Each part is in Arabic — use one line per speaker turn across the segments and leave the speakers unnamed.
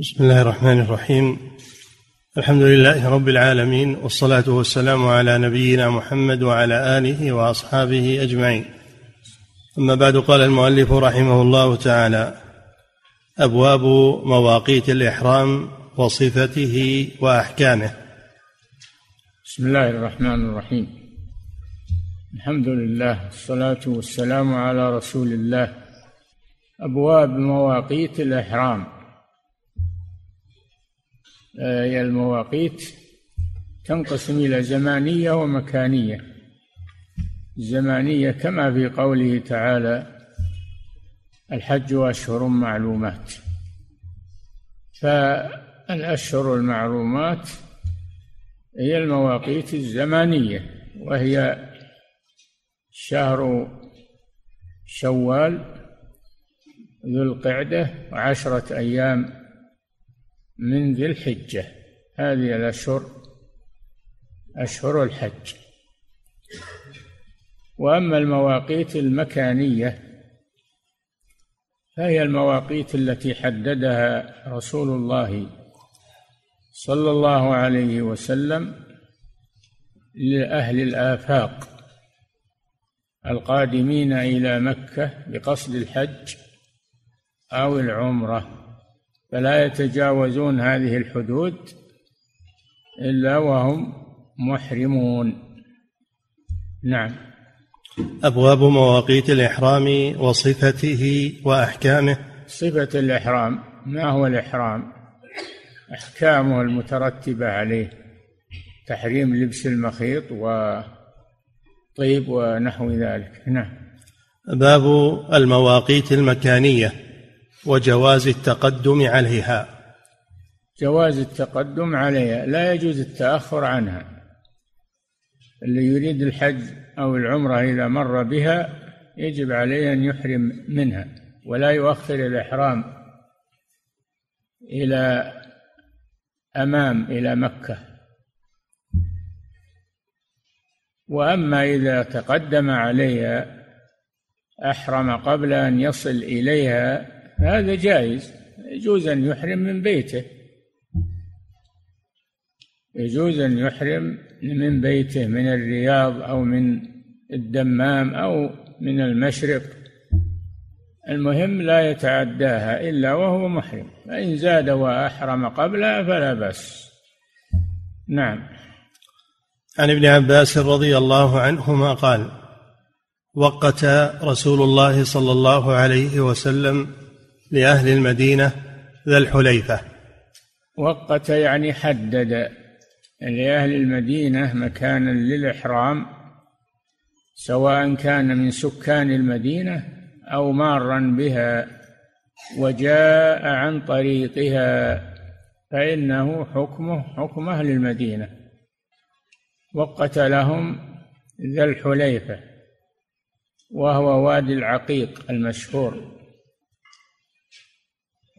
بسم الله الرحمن الرحيم. الحمد لله رب العالمين والصلاة والسلام على نبينا محمد وعلى آله وأصحابه أجمعين. أما بعد قال المؤلف رحمه الله تعالى أبواب مواقيت الإحرام وصفته وأحكامه.
بسم الله الرحمن الرحيم. الحمد لله والصلاة والسلام على رسول الله. أبواب مواقيت الإحرام. هي المواقيت تنقسم إلى زمانية ومكانية. زمانية كما في قوله تعالى الحج أشهر معلومات. فالأشهر المعلومات هي المواقيت الزمانية وهي شهر شوال ذو القعدة وعشرة أيام من ذي الحجة. هذه الأشهر أشهر الحج. وأما المواقيت المكانية فهي المواقيت التي حددها رسول الله صلى الله عليه وسلم لأهل الآفاق القادمين إلى مكة بقصد الحج أو العمرة. فلا يتجاوزون هذه الحدود إلا وهم محرمون. نعم.
أبواب مواقيت الإحرام وصفته وأحكامه.
صفة الإحرام. ما هو الإحرام؟ أحكامه المترتبة عليه. تحريم لبس المخيط وطيب ونحو ذلك. نعم.
باب المواقيت المكانية. وجواز التقدم عليها.
جواز التقدم عليها. لا يجوز التأخر عنها. اللي يريد الحج أو العمرة إذا مر بها يجب عليه أن يحرم منها ولا يؤخر الإحرام إلى أمام إلى مكة. وأما إذا تقدم عليها أحرم قبل أن يصل إليها هذا جائز. يجوز أن يحرم من بيته. يجوز أن يحرم من بيته من الرياض أو من الدمام أو من المشرق. المهم لا يتعداها إلا وهو محرم. فإن زاد وأحرم قبلها فلا بأس. نعم.
عن ابن عباس رضي الله عنهما قال وقت رسول الله صلى الله عليه وسلم لأهل المدينة ذا الحليفة.
وقت يعني حدد لأهل المدينة مكانا للإحرام سواء كان من سكان المدينة أو مارا بها وجاء عن طريقها فإنه حكمه حكم أهل المدينة. وقت لهم ذا الحليفة وهو وادي العقيق المشهور.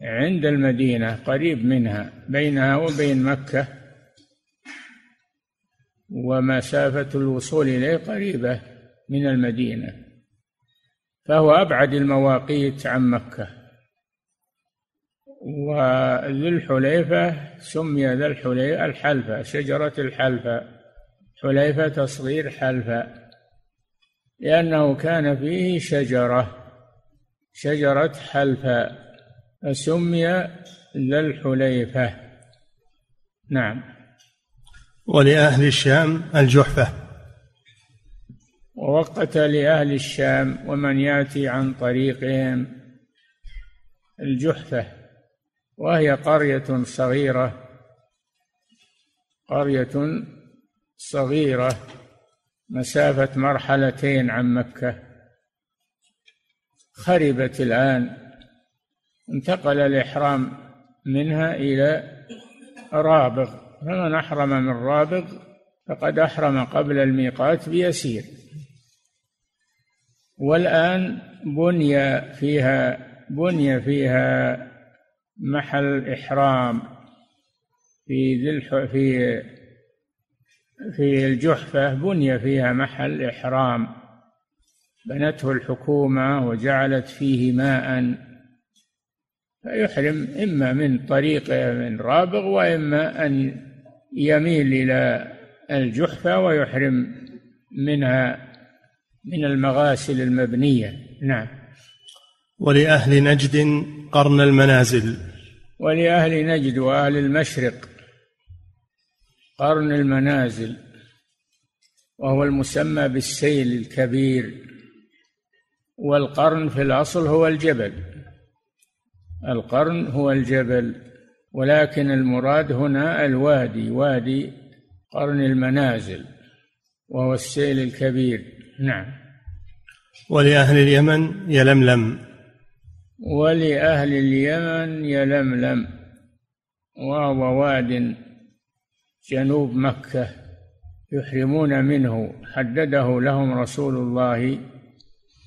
عند المدينة قريب منها بينها وبين مكة ومسافة الوصول إليه قريبة من المدينة. فهو أبعد المواقيت عن مكة. وذو الحليفة سمي ذا الحليفة الحلفة شجرة الحلفة. حليفة تصغير حلفة. لأنه كان فيه شجرة شجرة حلفة. فسمي ذا الحليفة. نعم.
ولأهل الشام الجحفة.
ووقت لأهل الشام ومن يأتي عن طريقهم الجحفة وهي قرية صغيرة. قرية صغيرة مسافة مرحلتين عن مكة. خربت الآن. انتقل الإحرام منها إلى رابغ. فمن أحرم من رابغ فقد أحرم قبل الميقات بيسير. والآن بني فيها بني فيها محل إحرام في ذي في في الجحفة. بني فيها محل إحرام. بنته الحكومة وجعلت فيه ماء. فيحرم إما من طريق من رابغ وإما أن يميل إلى الجحفة ويحرم منها من المغاسل المبنية. نعم.
ولأهل نجد قرن المنازل.
ولأهل نجد وأهل المشرق قرن المنازل وهو المسمى بالسيل الكبير والقرن في الأصل هو الجبل. القرن هو الجبل ولكن المراد هنا الوادي وادي قرن المنازل وهو السيل الكبير. نعم.
ولأهل اليمن يلملم.
ولأهل اليمن يلملم وهو واد جنوب مكة يحرمون منه. حدده لهم رسول الله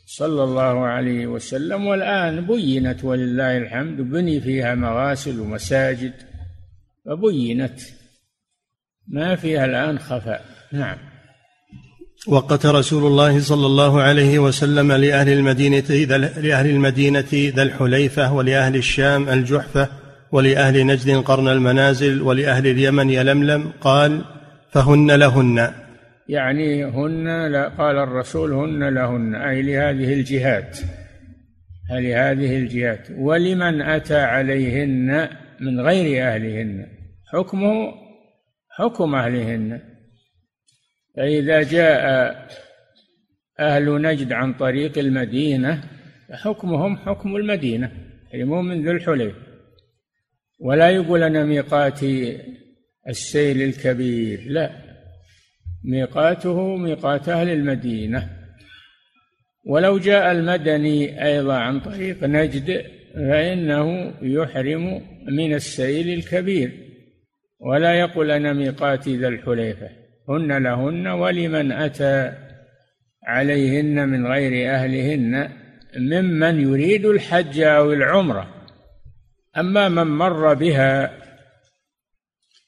صلى الله عليه وسلم والآن بينت ولله الحمد بني فيها مغاسل ومساجد فبينت. ما فيها الآن خفاء. نعم.
وقت رسول الله صلى الله عليه وسلم لأهل المدينة لأهل المدينة ذا الحليفة ولأهل الشام الجحفة ولأهل نجد قرن المنازل ولأهل اليمن يلملم قال فهن لهن.
يعني هن لا قال الرسول هن لهن أي لهذه الجهات. لهذه الجهات؟ ولمن أتى عليهن من غير أهلهن؟ حكمه حكم أهلهن. فإذا جاء أهل نجد عن طريق المدينة حكمهم حكم المدينة. يحرمون من ذو الحليف ولا يقول أنا ميقاتي السيل الكبير لا. ميقاته ميقات أهل المدينة. ولو جاء المدني أيضا عن طريق نجد فإنه يحرم من السيل الكبير. ولا يقول أنا ميقاتي ذا الحليفة. هن لهن ولمن أتى عليهن من غير أهلهن ممن يريد الحج أو العمرة. أما من مر بها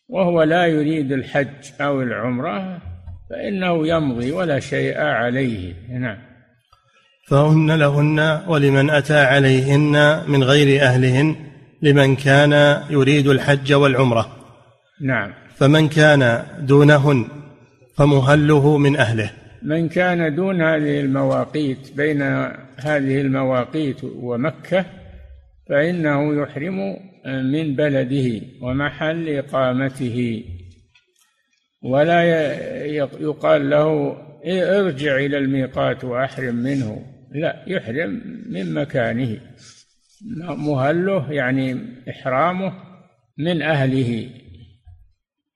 وهو لا يريد الحج أو العمرة فإنه يمضي ولا شيء عليه. نعم.
فهن لهن ولمن أتى عليهن من غير أهلهن لمن كان يريد الحج والعمرة.
نعم.
فمن كان دونهن فمهله من أهله.
من كان دون هذه المواقيت بين هذه المواقيت ومكة فإنه يحرم من بلده ومحل إقامته. ولا يقال له ارجع إلى الميقات وأحرم منه. لا يحرم من مكانه. مهله يعني إحرامه من أهله.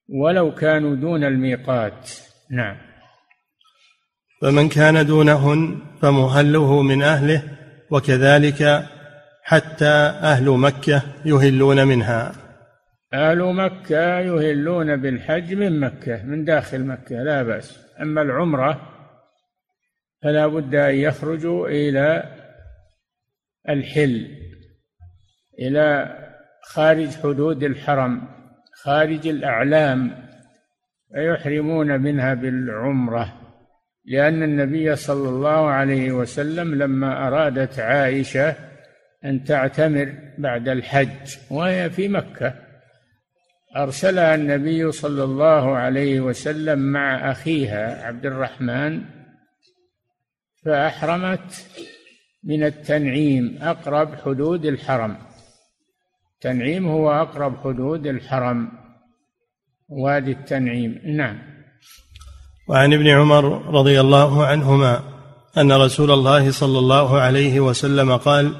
ولو كانوا دون الميقات. نعم.
فمن كان دونهن فمهله من أهله وكذلك حتى أهل مكة يهلون منها.
أهل مكة يهلون بالحج من مكة من داخل مكة لا بأس. أما العمرة فلا بد أن يخرجوا إلى الحل إلى خارج حدود الحرم خارج الأعلام فيحرمون منها بالعمرة لأن النبي صلى الله عليه وسلم لما أرادت عائشة أن تعتمر بعد الحج وهي في مكة. أرسلها النبي صلى الله عليه وسلم مع أخيها عبد الرحمن فأحرمت من التنعيم أقرب حدود الحرم. تنعيم هو أقرب حدود الحرم. وادي التنعيم نعم.
وعن ابن عمر رضي الله عنهما أن رسول الله صلى الله عليه وسلم قال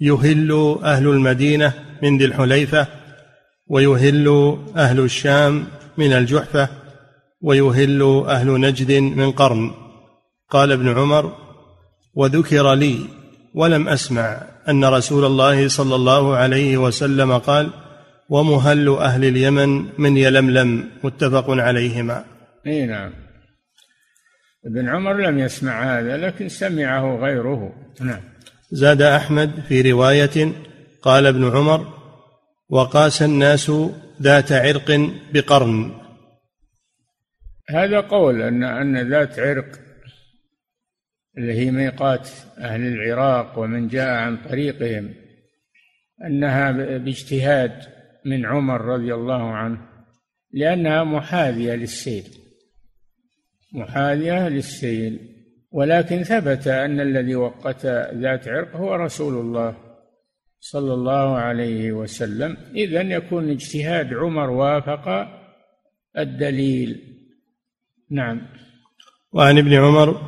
يهل أهل المدينة من ذي الحليفة ويهل أهل الشام من الجحفة ويهل أهل نجد من قرن. قال ابن عمر وذكر لي ولم أسمع أن رسول الله صلى الله عليه وسلم قال ومهل أهل اليمن من يلملم متفق عليهما.
إي نعم. ابن عمر لم يسمع هذا لكن سمعه غيره. نعم.
زاد أحمد في رواية قال ابن عمر وقاس الناس ذات عرق بقرن.
هذا قول أن أن ذات عرق اللي هي ميقات أهل العراق ومن جاء عن طريقهم أنها باجتهاد من عمر رضي الله عنه لأنها محاذية للسيل. محاذية للسيل. ولكن ثبت أن الذي وقت ذات عرق هو رسول الله. صلى الله عليه وسلم. إذا يكون اجتهاد عمر وافق الدليل. نعم.
وعن ابن عمر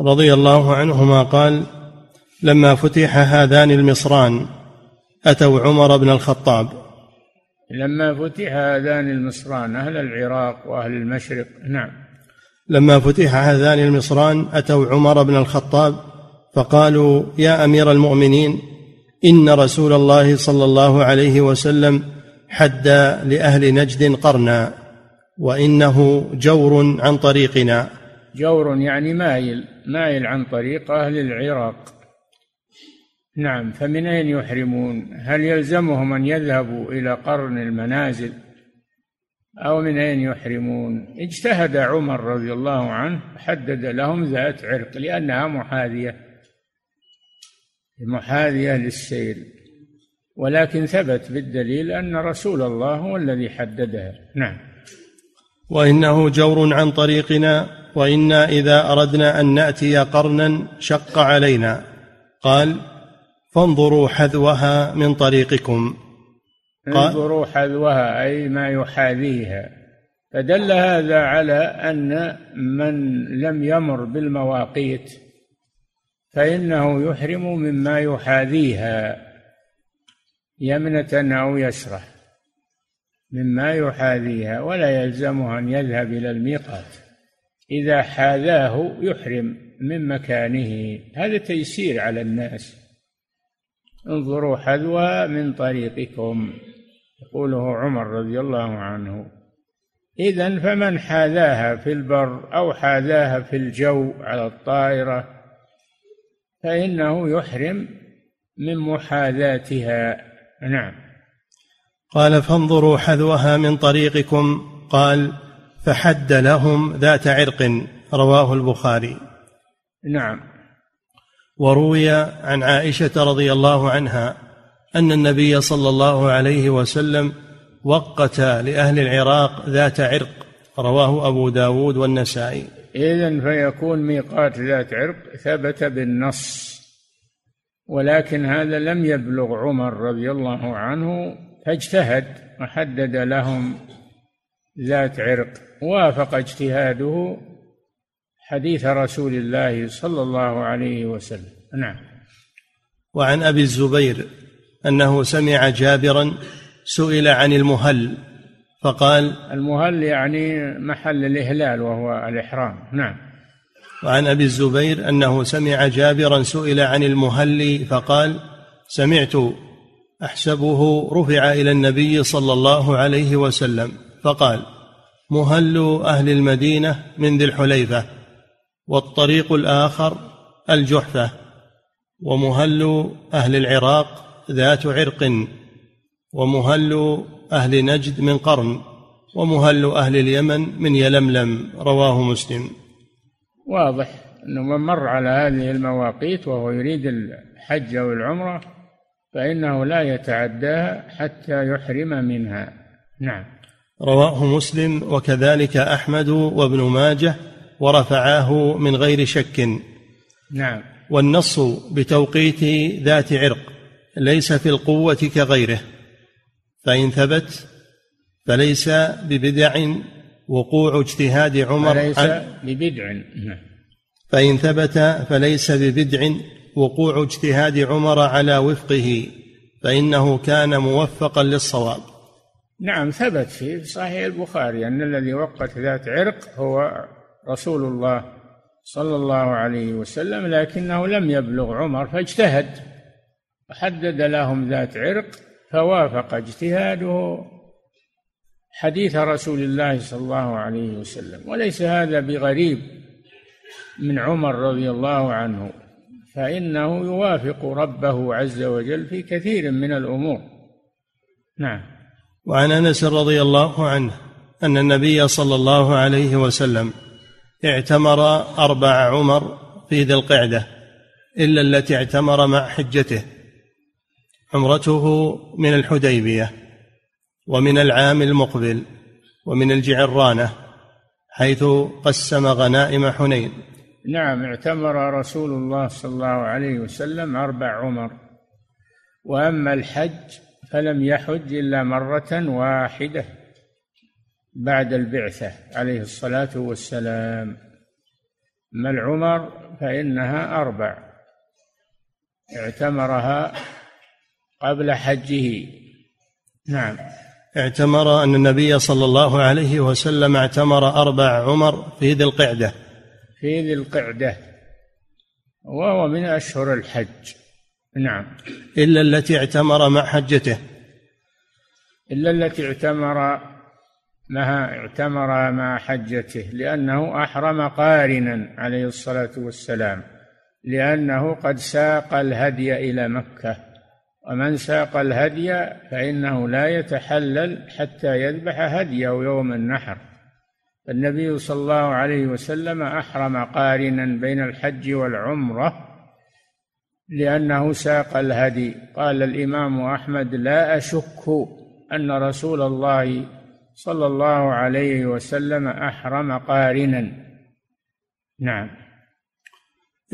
رضي الله عنهما قال لما فتح هذان المصران أتوا عمر بن الخطاب.
لما فتح هذان المصران أهل العراق وأهل المشرق. نعم.
لما فتح هذان المصران أتوا عمر بن الخطاب فقالوا يا أمير المؤمنين إن رسول الله صلى الله عليه وسلم حد لأهل نجد قرنا وإنه جور عن طريقنا.
جور يعني مايل مايل عن طريق أهل العراق. نعم فمن أين يحرمون؟ هل يلزمهم أن يذهبوا إلى قرن المنازل؟ أو من أين يحرمون؟ اجتهد عمر رضي الله عنه حدد لهم ذات عرق لأنها محاذية. محاذية للسير ولكن ثبت بالدليل أن رسول الله هو الذي حددها. نعم.
وإنه جور عن طريقنا وإنا إذا أردنا أن نأتي قرنا شق علينا. قال فانظروا حذوها من طريقكم.
انظروا حذوها أي ما يحاذيها. فدل هذا على أن من لم يمر بالمواقيت فإنه يحرم مما يحاذيها يمنة أو يسرة مما يحاذيها ولا يلزمه أن يذهب إلى الميقات. إذا حاذاه يحرم من مكانه. هذا تيسير على الناس. انظروا حذوها من طريقكم. يقوله عمر رضي الله عنه إذا فمن حاذاها في البر أو حاذاها في الجو على الطائرة فإنه يحرم من محاذاتها. نعم.
قال فانظروا حذوها من طريقكم. قال فحد لهم ذات عرق. رواه البخاري.
نعم.
وروي عن عائشة رضي الله عنها أن النبي صلى الله عليه وسلم وقت لأهل العراق ذات عرق. رواه أبو داود والنسائي.
إذن فيكون ميقات ذات عرق ثبت بالنص. ولكن هذا لم يبلغ عمر رضي الله عنه فاجتهد وحدد لهم ذات عرق وافق اجتهاده حديث رسول الله صلى الله عليه وسلم. نعم.
وعن أبي الزبير أنه سمع جابرا سئل عن المهل فقال
المهل يعني محل الإهلال وهو الإحرام. نعم.
وعن أبي الزبير أنه سمع جابرا سئل عن المهل فقال سمعت أحسبه رفع إلى النبي صلى الله عليه وسلم فقال مهل أهل المدينة من ذي الحليفة والطريق الآخر الجحفة ومهل أهل العراق ذات عرق ومهل أهل نجد من قرن ومهل أهل اليمن من يلملم رواه مسلم.
واضح انه من مر على هذه المواقيت وهو يريد الحج أو العمرة فإنه لا يتعداها حتى يحرم منها. نعم.
رواه مسلم وكذلك أحمد وابن ماجه ورفعاه من غير شك.
نعم.
والنص بتوقيت ذات عرق ليس في القوة كغيره. فإن ثبت فليس ببدع وقوع اجتهاد عمر
فليس ببدع نعم.
فإن ثبت فليس ببدع وقوع اجتهاد عمر على وفقه فإنه كان موفقا للصواب
نعم ثبت في صحيح البخاري أن الذي وقت ذات عرق هو رسول الله صلى الله عليه وسلم لكنه لم يبلغ عمر فاجتهد وحدد لهم ذات عرق فوافق اجتهاده حديث رسول الله صلى الله عليه وسلم. وليس هذا بغريب من عمر رضي الله عنه فإنه يوافق ربه عز وجل في كثير من الأمور. نعم.
وعن أنس رضي الله عنه أن النبي صلى الله عليه وسلم اعتمر أربع عمر في ذي القعدة إلا التي اعتمر مع حجته. عمرته من الحديبية ومن العام المقبل ومن الجعرانة حيث قسم غنائم حنين.
نعم اعتمر رسول الله صلى الله عليه وسلم أربع عمر. وأما الحج فلم يحج إلا مرة واحدة بعد البعثة عليه الصلاة والسلام. أما العمر؟ فإنها أربع. اعتمرها قبل حجه. نعم.
اعتمر أن النبي صلى الله عليه وسلم اعتمر أربع عمر في ذي القعدة.
في ذي القعدة. وهو من أشهر الحج. نعم.
إلا التي اعتمر مع حجته.
إلا التي اعتمر مع اعتمر مع حجته. لأنه أحرم قارنا عليه الصلاة والسلام. لأنه قد ساق الهدي إلى مكة. ومن ساق الهدي فإنه لا يتحلل حتى يذبح هديه يوم النحر. النبي صلى الله عليه وسلم أحرم قارنا بين الحج والعمرة لأنه ساق الهدي. قال الإمام أحمد لا أشك أن رسول الله صلى الله عليه وسلم أحرم قارنا. نعم.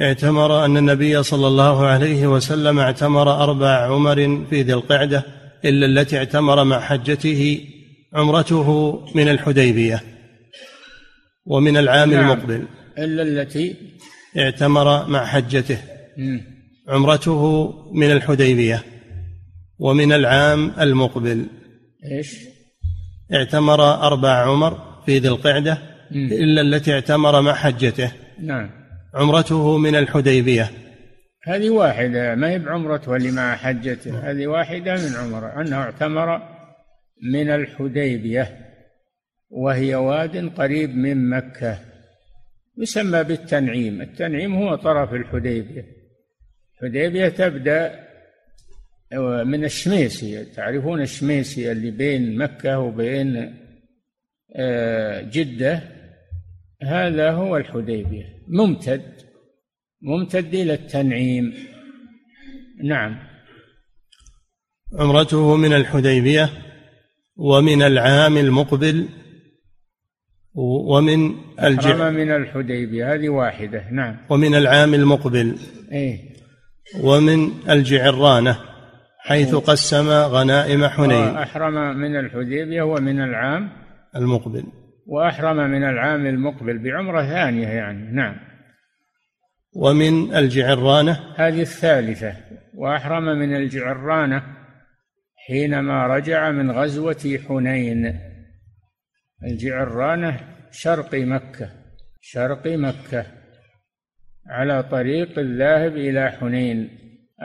اعتمر أن النبي صلى الله عليه وسلم اعتمر أربع عمر في ذي القعدة إلا التي اعتمر مع حجته عمرته من الحديبية ومن العام نعم. المقبل.
إلا التي
اعتمر مع حجته عمرته من الحديبية ومن العام المقبل.
إيش؟
اعتمر أربع عمر في ذي القعدة إلا التي اعتمر مع حجته.
نعم.
عمرته من الحديبية.
هذه واحدة ما هي بعمرته اللي مع حجته. هذه واحدة من عمره أنه اعتمر من الحديبية وهي واد قريب من مكة. يسمى بالتنعيم. التنعيم هو طرف الحديبية. الحديبية تبدأ من الشميسية. تعرفون الشميسية اللي بين مكة وبين آه، جدة؟ هذا هو الحديبية. ممتد. ممتد إلى التنعيم. نعم.
عمرته من الحديبية ومن العام المقبل ومن
الجع من الحديبية. هذه واحدة. نعم.
ومن العام المقبل
إيه.
ومن الجعرانة حيث قسم غنائم حنين.
أحرم من الحديبية ومن العام
المقبل.
وأحرم من العام المقبل بعمرة ثانية يعني نعم.
ومن الجعرانة؟
هذه الثالثة. وأحرم من الجعرانة حينما رجع من غزوة حنين. الجعرانة شرق مكة شرق مكة. على طريق الذاهب إلى حنين.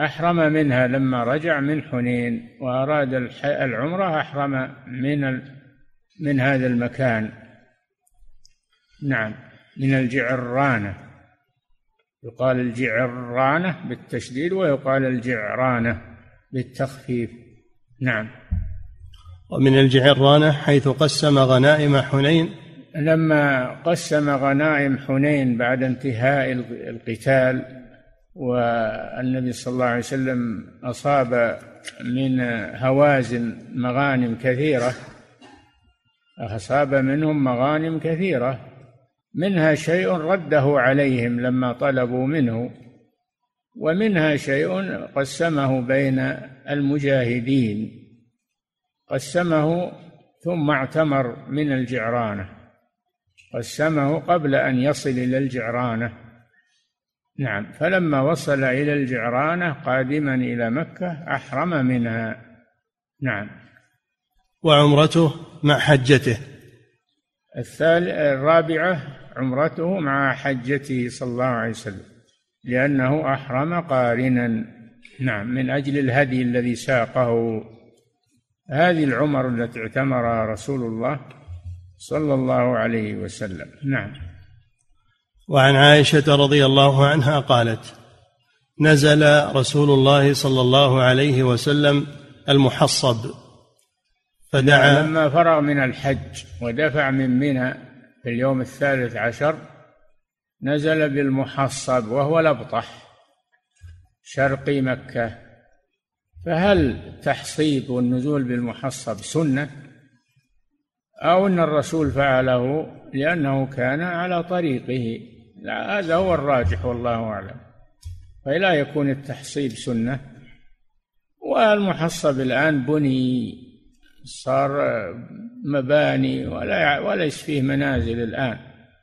أحرم منها لما رجع من حنين وأراد العمرة أحرم من من هذا المكان. نعم من الجعرانة. يقال الجعرانة بالتشديد ويقال الجعرانة بالتخفيف. نعم.
ومن الجعرانة حيث قسم غنائم حنين.
لما قسم غنائم حنين بعد انتهاء القتال والنبي صلى الله عليه وسلم أصاب من هوازن مغانم كثيرة أصاب منهم مغانم كثيرة. منها شيء رده عليهم لما طلبوا منه ومنها شيء قسمه بين المجاهدين قسمه ثم اعتمر من الجعرانة قسمه قبل أن يصل إلى الجعرانة. نعم فلما وصل إلى الجعرانة قادما إلى مكة أحرم منها. نعم.
وعمرته مع حجته.
الثالث الرابعة عمرته مع حجته صلى الله عليه وسلم لأنه أحرم قارنا. نعم من أجل الهدي الذي ساقه. هذه العمر التي اعتمرها رسول الله صلى الله عليه وسلم. نعم.
وعن عائشة رضي الله عنها قالت نزل رسول الله صلى الله عليه وسلم المحصب
فدعا لما فرغ من الحج ودفع من منى في اليوم الثالث عشر نزل بالمحصب وهو الأبطح شرقي مكة. فهل تحصيب والنزول بالمحصب سنة أو أن الرسول فعله لأنه كان على طريقه؟ لا هذا هو الراجح والله أعلم. فلا يكون التحصيب سنة. والمحصب الآن بني صار مباني ولا وليس فيه منازل الآن.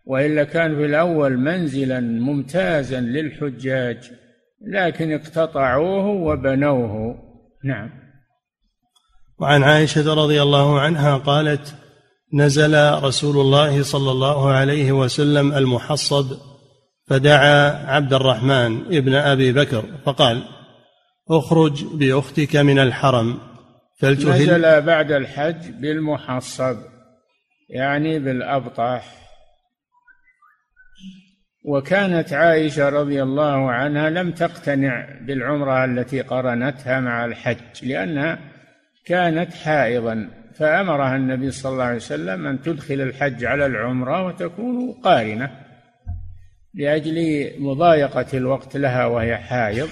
وإلا كان في الأول منزلا ممتازا للحجاج لكن اقتطعوه وبنوه. نعم.
وعن عائشة رضي الله عنها قالت نزل رسول الله صلى الله عليه وسلم المحصب فدعا عبد الرحمن ابن أبي بكر فقال اخرج بأختك من الحرم.
نزل بعد الحج بالمحصب يعني بالأبطح. وكانت عائشة رضي الله عنها لم تقتنع بالعمرة التي قرنتها مع الحج لأنها كانت حائضا. فأمرها النبي صلى الله عليه وسلم أن تدخل الحج على العمرة وتكون قارنة لأجل مضايقة الوقت لها وهي حائض.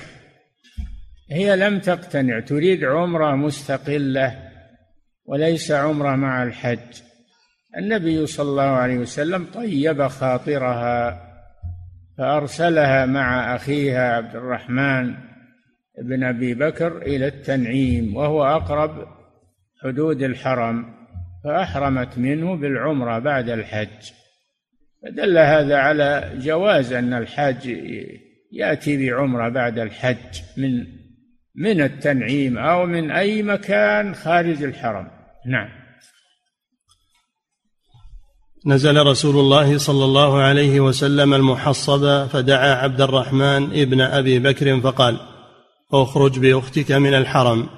هي لم تقتنع تريد عمرة مستقلة وليس عمرة مع الحج. النبي صلى الله عليه وسلم طيب خاطرها فأرسلها مع أخيها عبد الرحمن بن أبي بكر إلى التنعيم وهو أقرب حدود الحرم فأحرمت منه بالعمرة بعد الحج. فدل هذا على جواز أن الحاج يأتي بعمرة بعد الحج من من التنعيم أو من أي مكان خارج الحرم. نعم.
نزل رسول الله صلى الله عليه وسلم المحصب فدعا عبد الرحمن ابن أبي بكر فقال أخرج بأختك من الحرم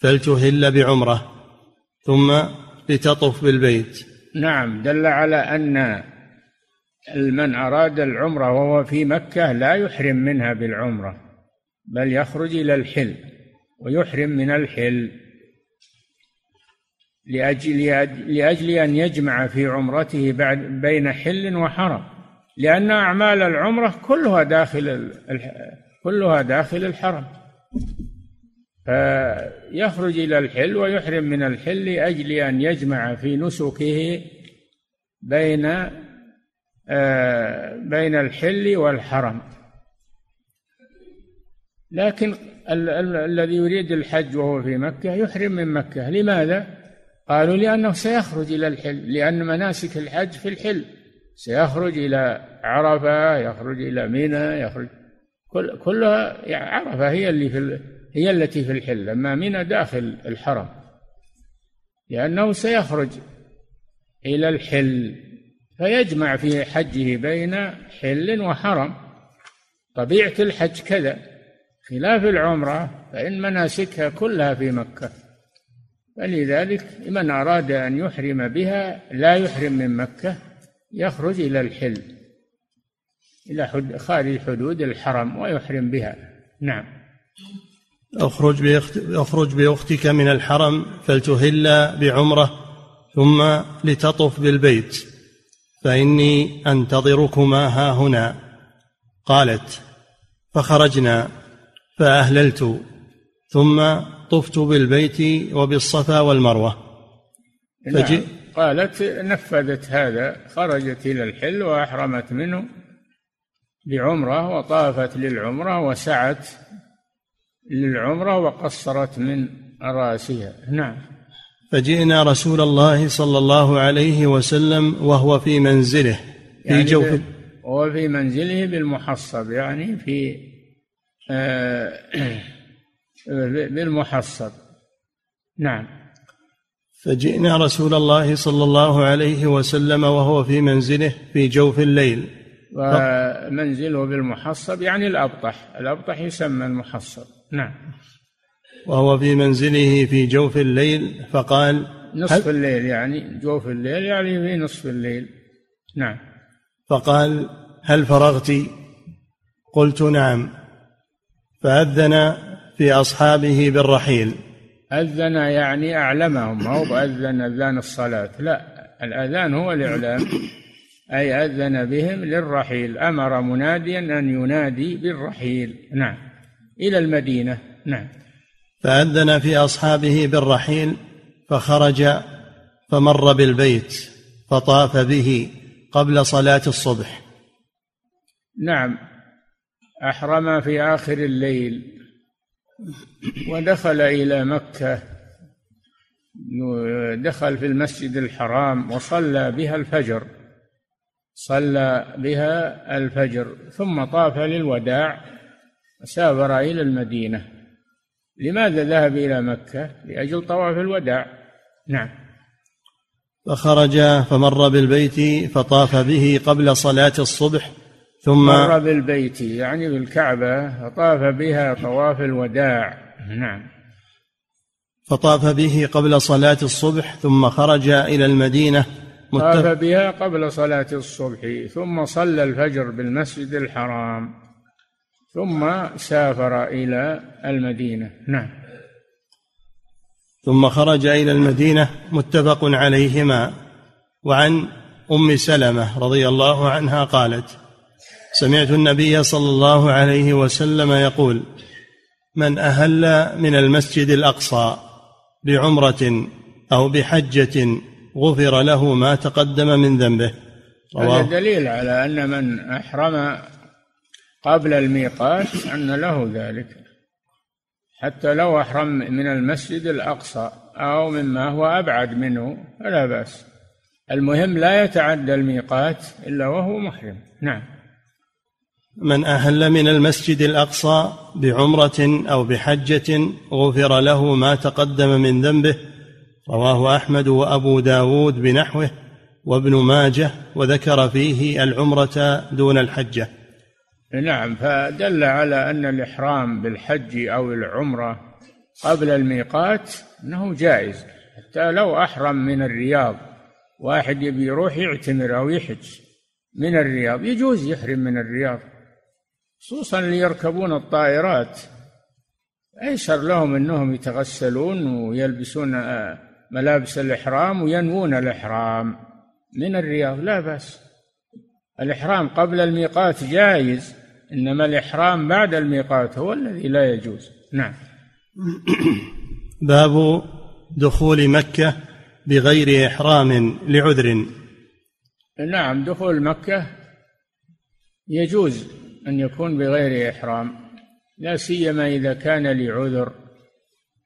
فلتهل بعمرة ثم لتطف بالبيت.
نعم. دل على أن من أراد العمرة وهو في مكة لا يحرم منها بالعمرة. بل يخرج إلى الحل ويحرم من الحل لأجل, لأجل أن يجمع في عمرته بعد بين حل وحرم. لأن أعمال العمرة كلها داخل كلها داخل الحرم. فيخرج إلى الحل ويحرم من الحل لأجل أن يجمع في نسكه بين آه، بين الحل والحرم. لكن الذي يريد الحج وهو في مكة يحرم من مكة. لماذا؟ قالوا لأنه سيخرج إلى الحل لأن مناسك الحج في الحل. سيخرج إلى عرفة يخرج إلى منى يخرج كل كلها يعني عرفة هي اللي في هي التي في الحل. أما منى داخل الحرم. لأنه سيخرج إلى الحل. فيجمع في حجه بين حل وحرم. طبيعة الحج كذا. خلاف العمرة فإن مناسكها كلها في مكة. فلذلك من أراد أن يحرم بها لا يحرم من مكة يخرج إلى الحل إلى حد خارج حدود الحرم ويحرم بها. نعم.
أخرج بأخت... أخرج بأختك من الحرم فلتهل بعمرة ثم لتطف بالبيت. فإني أنتظركما ها هنا. قالت فخرجنا. فأهللت ثم طفت بالبيت وبالصفا والمروة.
فجئ نعم. قالت نفذت هذا خرجت إلى الحل وأحرمت منه بعمرة وطافت للعمرة وسعت للعمرة وقصرت من رأسها. نعم.
فجئنا رسول الله صلى الله عليه وسلم وهو في منزله في يعني جوف
وهو في منزله بالمحصب يعني في بالمحصب نعم.
فجئنا رسول الله صلى الله عليه وسلم وهو في منزله في جوف الليل.
ومنزله بالمحصب يعني الأبطح. الأبطح يسمى المحصب. نعم.
وهو في منزله في جوف الليل فقال
نصف الليل يعني جوف الليل يعني في نصف الليل. نعم.
فقال هل فرغت؟ قلت نعم. فأذن في أصحابه بالرحيل.
أذن يعني أعلمهم ما هو أذن أذان الصلاة لا الأذان هو الإعلام أي أذن بهم للرحيل أمر مناديا أن ينادي بالرحيل. نعم. إلى المدينة. نعم.
فأذن في أصحابه بالرحيل فخرج فمر بالبيت فطاف به قبل صلاة الصبح.
نعم. أحرم في آخر الليل. ودخل إلى مكة. دخل في المسجد الحرام وصلى بها الفجر. صلى بها الفجر. ثم طاف للوداع. سافر إلى المدينة. لماذا ذهب إلى مكة؟ لأجل طواف الوداع. نعم.
فخرج فمر بالبيت فطاف به قبل صلاة الصبح ثم
مر بالبيت يعني بالكعبة فطاف بها طواف الوداع. نعم.
فطاف به قبل صلاة الصبح ثم خرج إلى المدينة
طاف بها قبل صلاة الصبح ثم صلى الفجر بالمسجد الحرام ثم سافر إلى المدينة. نعم.
ثم خرج إلى المدينة متفق عليهما. وعن أم سلمة رضي الله عنها قالت سمعت النبي صلى الله عليه وسلم يقول من أهل من المسجد الأقصى بعمرة أو بحجة غفر له ما تقدم من ذنبه.
هذا دليل على أن من أحرم قبل الميقات أن له ذلك. حتى لو أحرم من المسجد الأقصى أو مما هو أبعد منه فلا بأس. المهم لا يتعدى الميقات إلا وهو محرم. نعم.
من أهل من المسجد الأقصى بعمرة أو بحجة غفر له ما تقدم من ذنبه رواه أحمد وأبو داود بنحوه وابن ماجه وذكر فيه العمرة دون الحجة.
نعم فدل على أن الإحرام بالحج أو العمرة قبل الميقات أنه جائز حتى لو أحرم من الرياض. واحد يبي يروح يعتمر أو يحج من الرياض يجوز يحرم من الرياض. خصوصا اللي يركبون الطائرات. أيسر لهم أنهم يتغسلون ويلبسون آه، ملابس الإحرام وينوون الإحرام. من الرياض؟ لا بأس. الإحرام قبل الميقات جائز إنما الإحرام بعد الميقات هو الذي لا يجوز. نعم.
باب دخول مكة بغير إحرام لعذر.
نعم دخول مكة يجوز. أن يكون بغير إحرام لا سيما إذا كان لعذر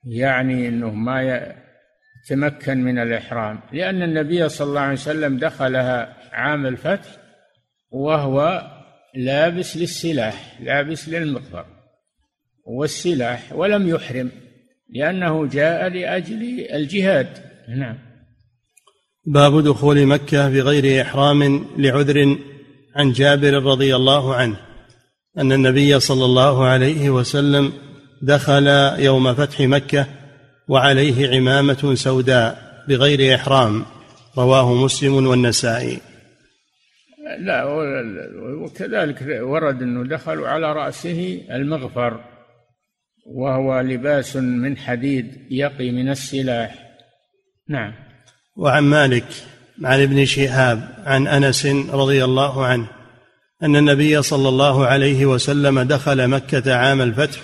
يعني أنه ما يتمكن من الإحرام. لأن النبي صلى الله عليه وسلم دخلها عام الفتح وهو لابس للسلاح لابس للمغفر والسلاح ولم يحرم لأنه جاء لأجل الجهاد. نعم.
باب دخول مكة بغير إحرام لعذر عن جابر رضي الله عنه. أن النبي صلى الله عليه وسلم دخل يوم فتح مكة وعليه عمامة سوداء بغير إحرام رواه مسلم والنسائي.
لا وكذلك ورد أنه دخلوا على رأسه المغفر وهو لباس من حديد يقي من السلاح. نعم.
وعن مالك عن ابن شهاب عن أنس رضي الله عنه أن النبي صلى الله عليه وسلم دخل مكة عام الفتح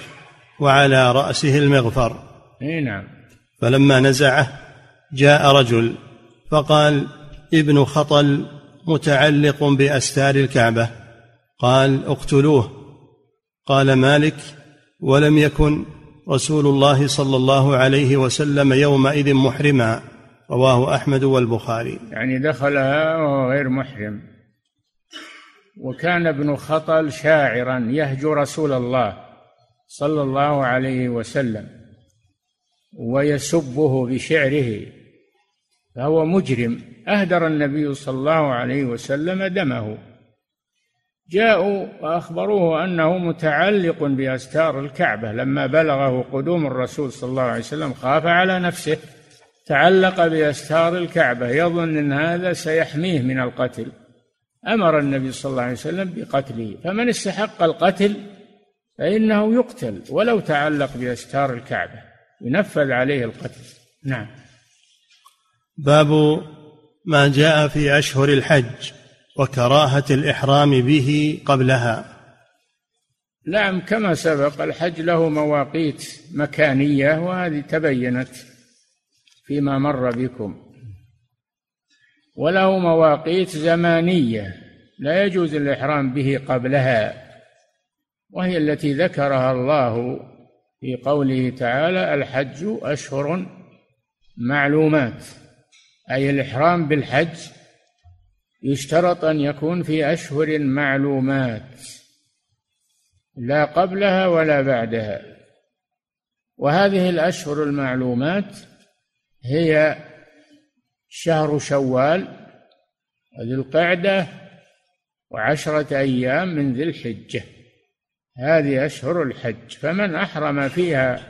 وعلى رأسه المغفر.
إي نعم.
فلما نزعه جاء رجل فقال ابن خطل متعلق بأستار الكعبة. قال اقتلوه. قال مالك ولم يكن رسول الله صلى الله عليه وسلم يومئذ محرما. رواه أحمد والبخاري.
يعني دخلها وهو غير محرم. وكان ابن خطل شاعرا يهجو رسول الله صلى الله عليه وسلم ويسبه بشعره فهو مجرم. أهدر النبي صلى الله عليه وسلم دمه. جاءوا وأخبروه أنه متعلق بأستار الكعبة. لما بلغه قدوم الرسول صلى الله عليه وسلم خاف على نفسه تعلق بأستار الكعبة. يظن أن هذا سيحميه من القتل. أمر النبي صلى الله عليه وسلم بقتله فمن استحق القتل فإنه يقتل ولو تعلق بأستار الكعبة ينفذ عليه القتل. نعم.
باب ما جاء في أشهر الحج وكراهة الإحرام به قبلها.
نعم كما سبق الحج له مواقيت مكانية وهذه تبينت فيما مر بكم. وله مواقيت زمانية لا يجوز الإحرام به قبلها وهي التي ذكرها الله في قوله تعالى الحج أشهر معلومات أي الإحرام بالحج يشترط أن يكون في أشهر معلومات لا قبلها ولا بعدها. وهذه الأشهر المعلومات هي شهر شوال وذي القعدة وعشرة أيام من ذي الحجة. هذه أشهر الحج. فمن أحرم فيها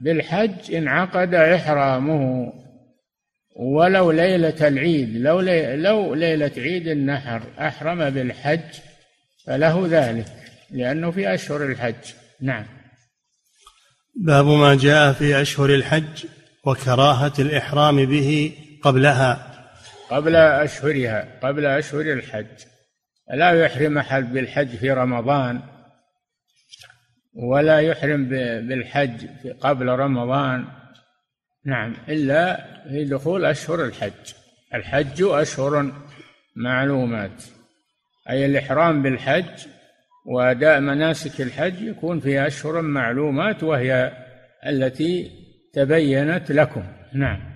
بالحج انعقد إحرامه. ولو ليلة العيد لو لو ليلة عيد النحر أحرم بالحج فله ذلك لأنه في أشهر الحج. نعم.
باب ما جاء في أشهر الحج وكراهة الإحرام به قبلها.
قبل أشهرها قبل أشهر الحج. لا يحرم أحد بالحج في رمضان ولا يحرم بالحج قبل رمضان. نعم إلا في دخول أشهر الحج. الحج أشهر معلومات. أي الإحرام بالحج وأداء مناسك الحج يكون في أشهر معلومات وهي التي تبينت لكم. نعم.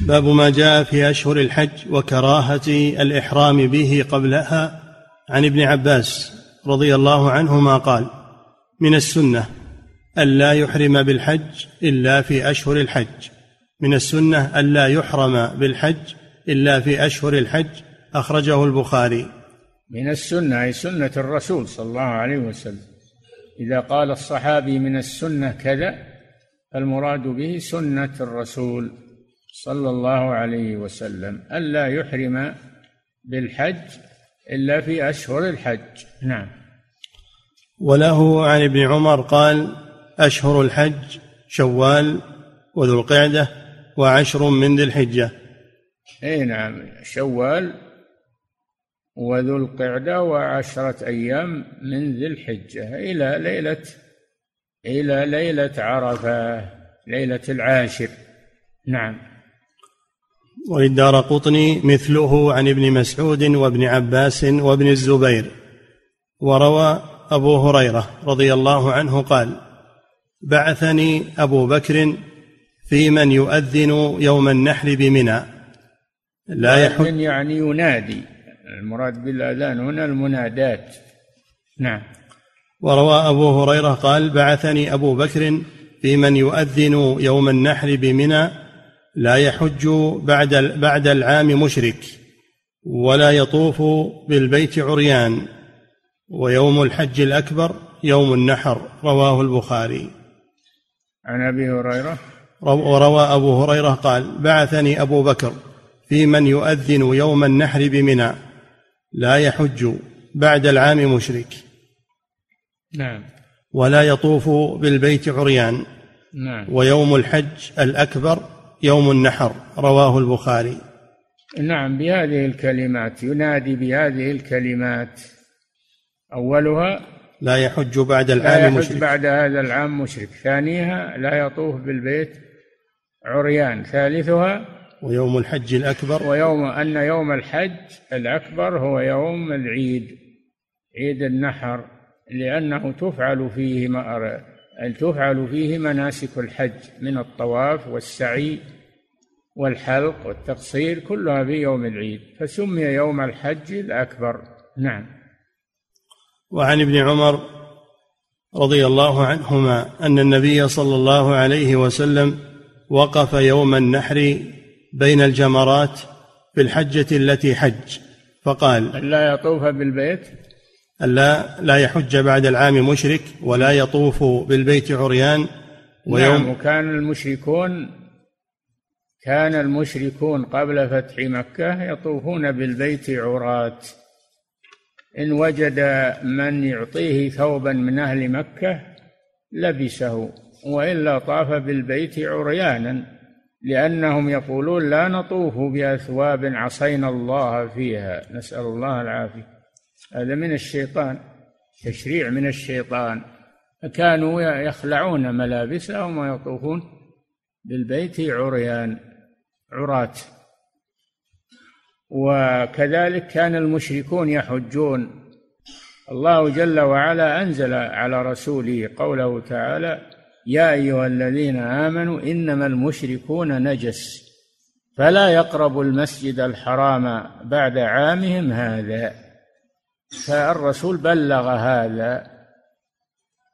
باب ما جاء في أشهر الحج وكراهة الإحرام به قبلها. عن ابن عباس رضي الله عنهما قال من السنة ألا يحرم بالحج إلا في أشهر الحج. من السنة ألا يحرم بالحج إلا في أشهر الحج. أخرجه البخاري.
من السنة أي سنة الرسول صلى الله عليه وسلم. إذا قال الصحابي من السنة كذا فالمراد به سنة الرسول. صلى الله عليه وسلم ألا يحرم بالحج إلا في أشهر الحج. نعم.
وله عن ابن عمر قال أشهر الحج شوال وذو القعدة وعشر من ذي الحجة.
أي نعم شوال وذو القعدة وعشرة أيام من ذي الحجة إلى ليلة إلى ليلة عرفة ليلة العاشر. نعم.
وللدار قطني مثله عن ابن مسعود وابن عباس وابن الزبير. وروى أبو هريرة رضي الله عنه قال بعثني أبو بكر في من يؤذن يوم النحر بمنى.
لا يحج يعني ينادي. المراد بالأذان هنا المنادات. نعم.
وروى أبو هريرة قال بعثني أبو بكر في من يؤذن يوم النحر بمنى لا يحج بعد بعد العام مشرك ولا يطوف بالبيت عريان ويوم الحج الأكبر يوم النحر رواه البخاري.
عن أبي هريرة.
وروى أبو هريرة قال بعثني أبو بكر في من يؤذن يوم النحر بمنى. لا يحج بعد العام مشرك.
نعم.
ولا يطوف بالبيت عريان.
نعم.
ويوم الحج الأكبر يوم النحر رواه البخاري.
نعم بهذه الكلمات ينادي بهذه الكلمات. أولها
لا يحج بعد العام
لا يحج
مشرك.
بعد هذا العام مشرك. ثانيها لا يطوف بالبيت عريان. ثالثها
ويوم الحج الأكبر.
ويوم أن يوم الحج الأكبر هو يوم العيد عيد النحر لأنه تفعل فيه تفعل فيه مناسك الحج من الطواف والسعي والحلق والتقصير كلها في يوم العيد فسمي يوم الحج الأكبر. نعم.
وعن ابن عمر رضي الله عنهما أن النبي صلى الله عليه وسلم وقف يوم النحر بين الجمرات في الحجة التي حج فقال
لا يطوف بالبيت؟
ألا لا يحج بعد العام مشرك ولا يطوف بالبيت عريان
ويوم نعم وكان المشركون كان المشركون قبل فتح مكة يطوفون بالبيت عراة. إن وجد من يعطيه ثوبا من أهل مكة لبسه وإلا طاف بالبيت عريانا لأنهم يقولون لا نطوف بأثواب عصينا الله فيها. نسأل الله العافية. هذا من الشيطان تشريع من الشيطان. كانوا يخلعون ملابسهم ويطوفون بالبيت عريان عراة. وكذلك كان المشركون يحجون. الله جل وعلا أنزل على رسوله قوله تعالى يا أيها الذين آمنوا إنما المشركون نجس فلا يقربوا المسجد الحرام بعد عامهم هذا. فالرسول بلغ هذا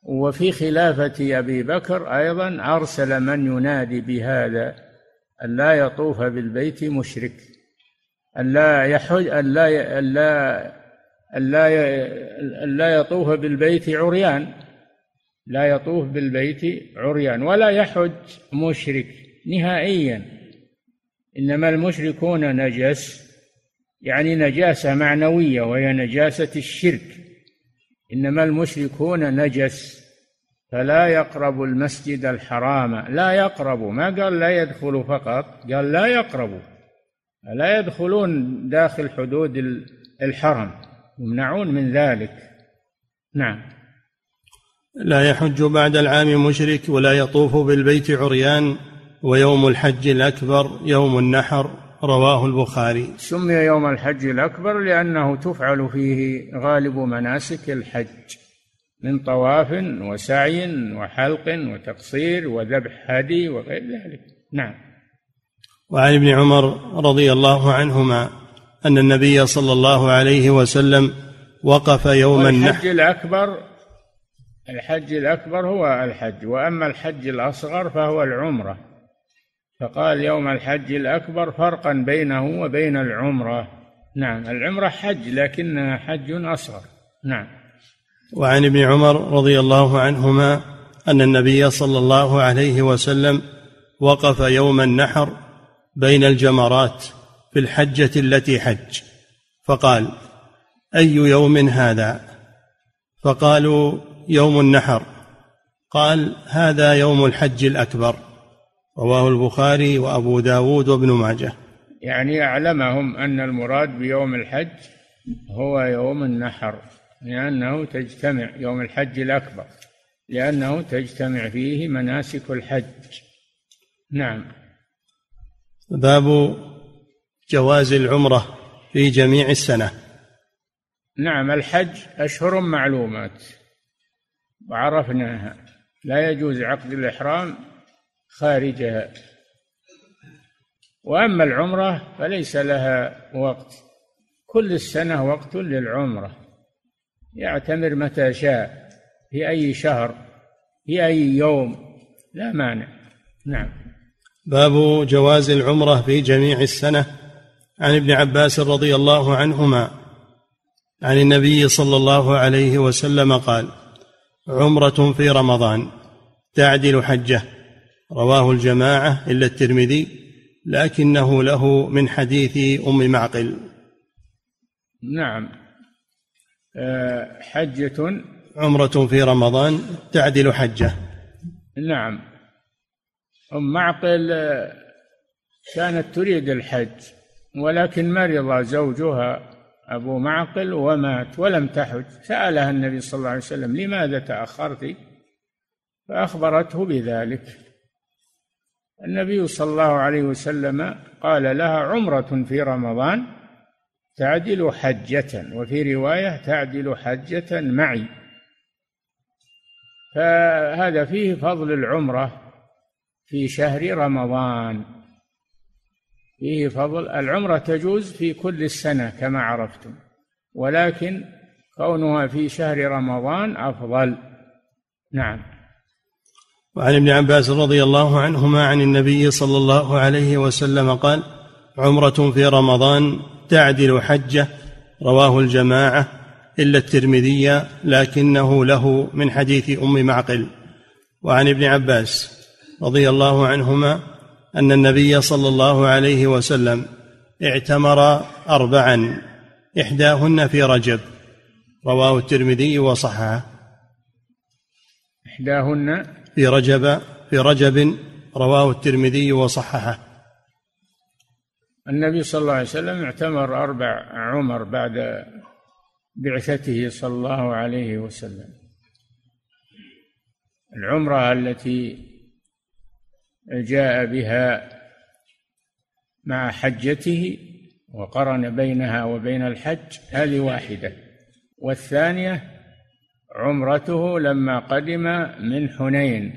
وفي خلافة أبي بكر أيضا أرسل من ينادي بهذا أن لا يطوف بالبيت مشرك أن لا يحج أن لا أن لا أن لا يطوف بالبيت عريان لا يطوف بالبيت عريان ولا يحج مشرك نهائيا إنما المشركون نجس. يعني نجاسة معنوية وهي نجاسة الشرك. إنما المشركون نجس فلا يقرب المسجد الحرام. لا يقرب ما قال لا يدخل فقط قال لا يقرب. لا يدخلون داخل حدود الحرم يمنعون من ذلك. نعم.
لا يحج بعد العام مشرك ولا يطوف بالبيت عريان ويوم الحج الأكبر يوم النحر. رواه البخاري.
سمي يوم الحج الأكبر لأنه تفعل فيه غالب مناسك الحج من طواف وسعي وحلق وتقصير وذبح هدي وغير ذلك. نعم.
وعن ابن عمر رضي الله عنهما أن النبي صلى الله عليه وسلم وقف يوم
النحر. الحج الأكبر الحج الأكبر هو الحج وأما الحج الأصغر فهو العمرة. فقال يوم الحج الأكبر فرقا بينه وبين العمرة. نعم العمرة حج لكنها حج أصغر. نعم.
وعن ابن عمر رضي الله عنهما أن النبي صلى الله عليه وسلم وقف يوم النحر بين الجمرات في الحجة التي حج. فقال أي يوم هذا؟ فقالوا يوم النحر. قال هذا يوم الحج الأكبر. رواه البخاري وأبو داود وابن ماجه.
يعني أعلمهم أن المراد بيوم الحج هو يوم النحر لأنه تجتمع يوم الحج الأكبر لأنه تجتمع فيه مناسك الحج. نعم.
باب جواز العمرة في جميع السنة.
نعم الحج أشهر معلومات وعرفناها لا يجوز عقد الإحرام خارجها وأما العمرة فليس لها وقت. كل السنة وقت للعمرة. يعتمر متى شاء. في أي شهر. في أي يوم. لا مانع. نعم.
باب جواز العمرة في جميع السنة. عن ابن عباس رضي الله عنهما. عن النبي صلى الله عليه وسلم قال عمرة في رمضان تعدل حجة. رواه الجماعة إلا الترمذي لكنه له من حديث أم معقل.
نعم. آه، حجة.
عمرة في رمضان تعدل حجة.
نعم. أم معقل آه، كانت تريد الحج ولكن مرض زوجها أبو معقل ومات ولم تحج. سألها النبي صلى الله عليه وسلم لماذا تأخرت؟ فأخبرته بذلك. النبي صلى الله عليه وسلم قال لها عمرة في رمضان تعدل حجة وفي رواية تعدل حجة معي. فهذا فيه فضل العمرة في شهر رمضان. فيه فضل العمرة تجوز في كل السنة كما عرفتم ولكن كونها في شهر رمضان أفضل. نعم.
وعن ابن عباس رضي الله عنهما عن النبي صلى الله عليه وسلم قال عمرة في رمضان تعدل حجة رواه الجماعة إلا الترمذي لكنه له من حديث أم معقل. وعن ابن عباس رضي الله عنهما أن النبي صلى الله عليه وسلم اعتمر اربعا إحداهن في رجب. رواه الترمذي وصححه.
إحداهن
في رجب في رجب رواه الترمذي وصححه.
النبي صلى الله عليه وسلم اعتمر أربع عمر بعد بعثته صلى الله عليه وسلم. العمرة التي جاء بها مع حجته وقرن بينها وبين الحج هذه واحدة. والثانية عمرته لما قدم من حنين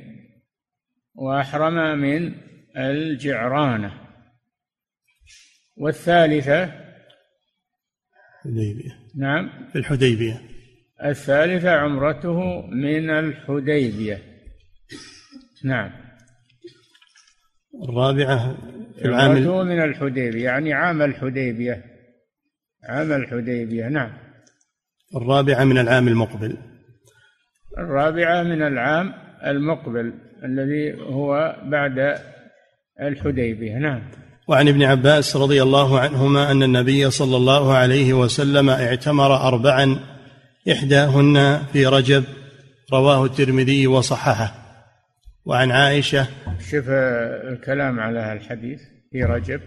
وأحرم من الجعرانة. والثالثة
الحديبية.
نعم.
في الحديبية.
الثالثة عمرته من الحديبية. نعم.
الرابعة
في العام عمرته من الحديبية يعني عام الحديبية. عام الحديبية نعم.
الرابعة من العام المقبل.
الرابعة من العام المقبل الذي هو بعد الحديبية. نعم.
وعن ابن عباس رضي الله عنهما أن النبي صلى الله عليه وسلم اعتمر أربعا إحداهن في رجب رواه الترمذي وصححه. وعن عائشة
شوف الكلام على الحديث في رجب.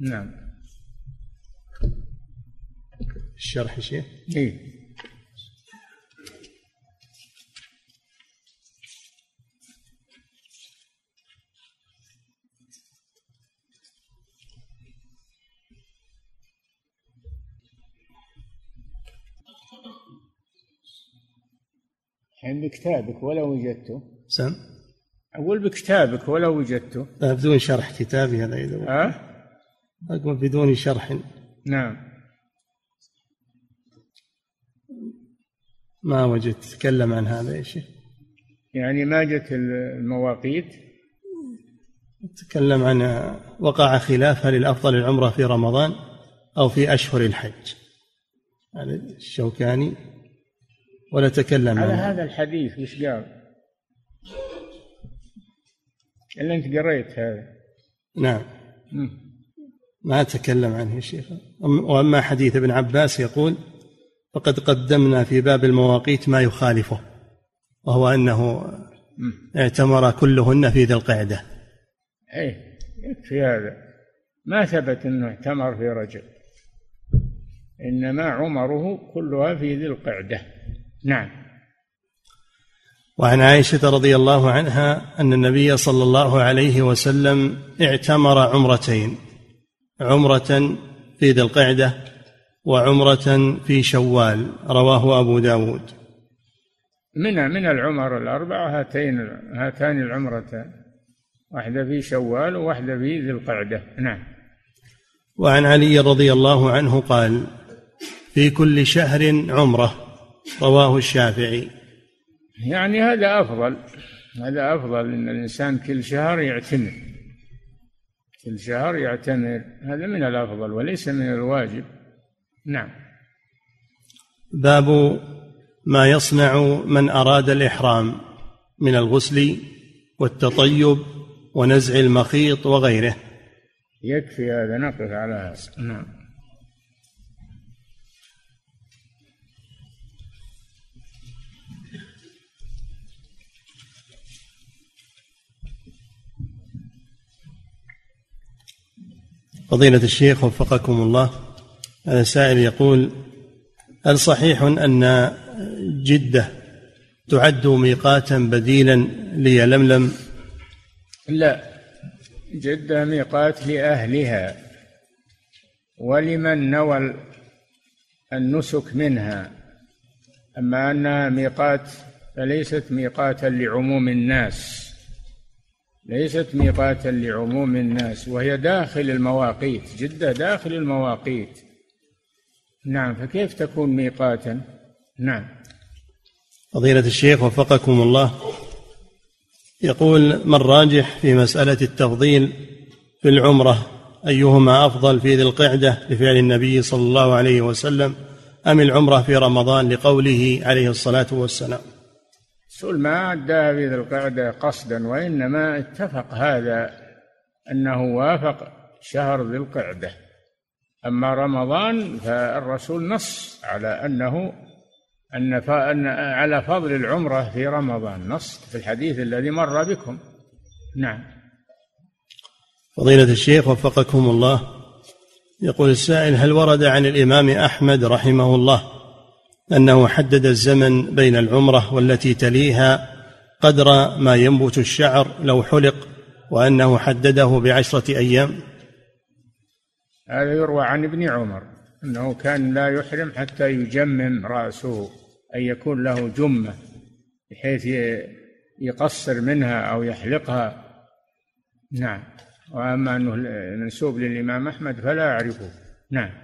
نعم.
الشرح شيخ؟
إيه. الحين بكتابك ولو وجدته.
سم؟
أقول بكتابك ولو وجدته.
بدون شرح كتابي هذا إذا
أه؟
أقول بدون شرح.
نعم.
ما وجدت. تكلم عن هذا يا شيخ.
يعني ما جت المواقيت؟
تكلم عن وقع خلاف هل الأفضل العمرة في رمضان أو في أشهر الحج. يعني الشوكاني ولا تكلم
على عنه. هذا الحديث وش قال؟ إلا أنت قريت هذا.
نعم. ما تكلم عنه يا شيخ. وأما حديث ابن عباس يقول فقد قدمنا في باب المواقيت ما يخالفه وهو أنه اعتمر كلهن في ذي القعدة.
أي يكفي هذا. ما ثبت أنه اعتمر في رجب إنما عمره كلها في ذي القعدة. نعم.
وعن عائشة رضي الله عنها أن النبي صلى الله عليه وسلم اعتمر عمرتين عمرة في ذي القعدة وعمرة في شوال رواه أبو داود.
من من العمر الأربعة هاتين هاتان العمرتان واحدة في شوال وواحدة في ذي القعدة. نعم.
وعن علي رضي الله عنه قال في كل شهر عمرة رواه الشافعي.
يعني هذا أفضل هذا أفضل أن الإنسان كل شهر يعتمر. كل شهر يعتمر هذا من الأفضل وليس من الواجب. نعم.
باب ما يصنع من أراد الإحرام من الغسل والتطيب ونزع المخيط وغيره.
يكفي هذا نقف على هذا. نعم.
فضيلة الشيخ وفقكم الله هذا سائل يقول هل صحيح أن جدة تعد ميقاتا بديلا ليلملم
لا جدة ميقات لأهلها ولمن نوى النسك منها. أما أنها ميقات فليست ميقاتا لعموم الناس. ليست ميقاتا لعموم الناس وهي داخل المواقيت جدة داخل المواقيت. نعم فكيف تكون ميقاتا؟ نعم.
فضيلة الشيخ وفقكم الله. يقول ما الراجح في مسألة التفضيل في العمرة؟ أيهما أفضل في ذي القعدة لفعل النبي صلى الله عليه وسلم أم العمرة في رمضان لقوله عليه الصلاة والسلام؟
الرسول ما في ذي القعدة قصدا وإنما اتفق هذا أنه وافق شهر ذي القعدة. أما رمضان فالرسول نص على أنه أن, أن على فضل العمرة في رمضان نص في الحديث الذي مر بكم. نعم.
فضيلة الشيخ وفقكم الله. يقول السائل هل ورد عن الإمام أحمد رحمه الله أنه حدد الزمن بين العمرة والتي تليها قدر ما ينبت الشعر لو حلق وأنه حدده بعشرة أيام.
هذا يروى عن ابن عمر أنه كان لا يحرم حتى يجمم رأسه أن يكون له جمة بحيث يقصر منها أو يحلقها. نعم. وأما أنه منسوب للإمام أحمد فلا أعرفه. نعم.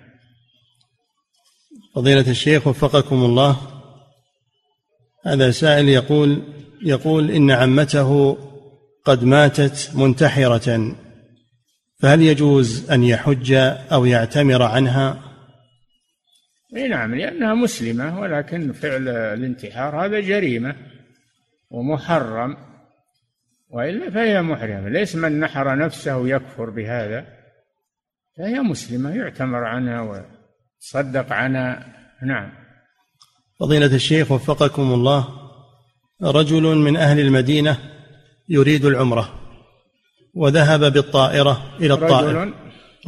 فضيلة الشيخ وفقكم الله. هذا سائل يقول يقول إن عمته قد ماتت منتحرة فهل يجوز أن يحج أو يعتمر عنها؟
إي نعم لأنها مسلمة ولكن فعل الانتحار هذا جريمة ومحرم وإلا فهي محرمة. ليس من نحر نفسه يكفر بهذا فهي مسلمة يعتمر عنها ويصدق عنها نعم.
فضيلة الشيخ وفقكم الله رجل من أهل المدينة يريد العمرة وذهب بالطائرة إلى الطائف رجل,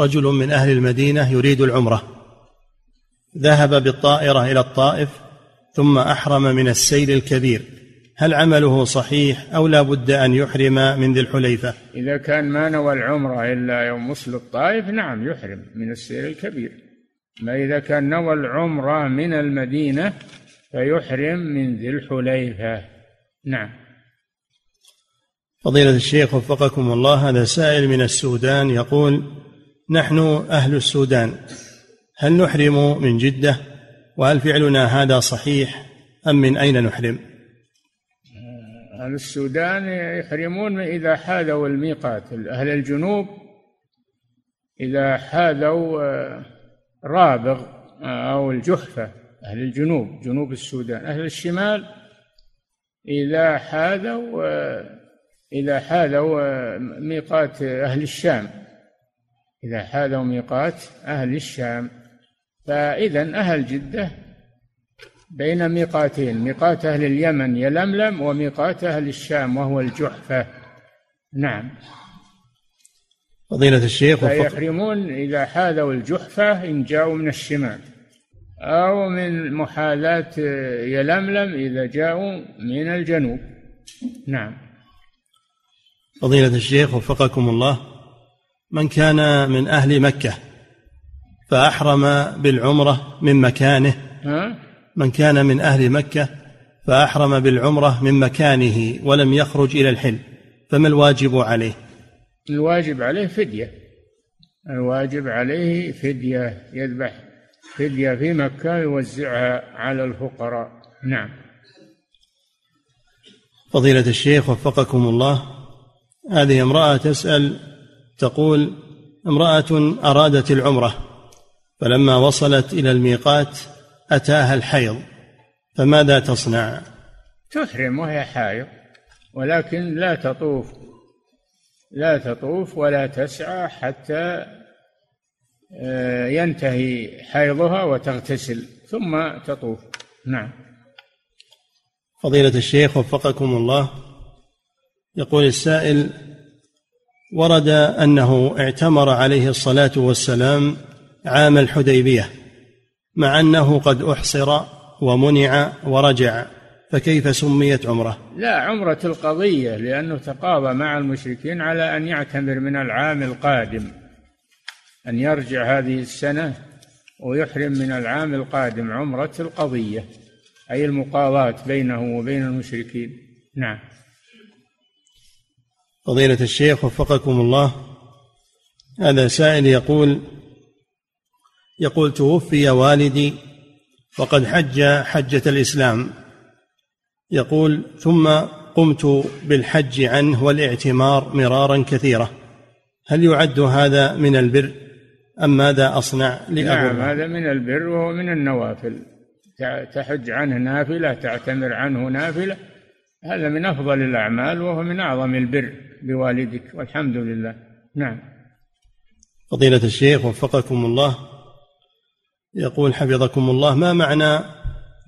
رجل من أهل المدينة يريد العمرة. ذهب بالطائرة إلى الطائف ثم أحرم من السيل الكبير. هل عمله صحيح أو لا بد أن يحرم من ذي الحليفة؟
إذا كان ما نوى العمرة إلا يوم وصل الطائف نعم يحرم من السيل الكبير. ما إذا كان نوى العمرة من المدينة فيحرم من ذي الحليفة. نعم.
فضيلة الشيخ وفقكم الله هذا سائل من السودان يقول نحن أهل السودان هل نحرم من جدة؟ وهل فعلنا هذا صحيح؟ أم من أين نحرم؟
أهل السودان يحرمون إذا حاذوا الميقات. أهل الجنوب إذا حاذوا آه، رابغ آه، أو الجحفة أهل الجنوب جنوب السودان. أهل الشمال إذا حاذوا إذا حاذوا ميقات أهل الشام. إذا حاذوا ميقات أهل الشام. فإذا أهل جدة بين ميقاتين ميقات أهل اليمن يلملم وميقات أهل الشام وهو الجحفة. نعم.
فضيلة الشيخ
فيحرمون إذا حاذوا الجحفة إن جاءوا من الشمال أو من محاذاة يلملم إذا جاءوا من الجنوب. نعم.
فضيلة الشيخ وفقكم الله من كان من أهل مكة فأحرم بالعمرة من مكانه. من كان من أهل مكة فأحرم بالعمرة من مكانه ولم يخرج إلى الحل فما الواجب عليه؟
الواجب عليه فدية. الواجب عليه فدية يذبح فدية في مكة يوزعها على الفقراء. نعم.
فضيلة الشيخ وفقكم الله هذه امرأة تسأل تقول امرأة أرادت العمرة فلما وصلت إلى الميقات أتاها الحيض فماذا تصنع؟
تحرم وهي حائض ولكن لا تطوف. لا تطوف ولا تسعى حتى آه، ينتهي حيضها وتغتسل ثم تطوف. نعم.
فضيلة الشيخ وفقكم الله يقول السائل ورد أنه اعتمر عليه الصلاة والسلام عام الحديبية مع أنه قد أحصر ومنع ورجع. فكيف سميت عمره؟
لا عمرة القضية لأنه تقاضى مع المشركين على أن يعتمر من العام القادم أن يرجع هذه السنة ويحرم من العام القادم عمرة القضية أي المقاضاة بينه وبين المشركين. نعم.
فضيلة الشيخ وفقكم الله. هذا سائل يقول يقول توفي والدي وقد حج حجة الإسلام. يقول ثم قمت بالحج عنه والاعتمار مرارا كثيرة. هل يعد هذا من البر أم ماذا أصنع
نعم هذا من البر وهو من النوافل. تحج عنه نافلة تعتمر عنه نافلة هذا من أفضل الأعمال وهو من أعظم البر بوالدك والحمد لله. نعم.
فضيلة الشيخ وفقكم الله. يقول حفظكم الله ما معنى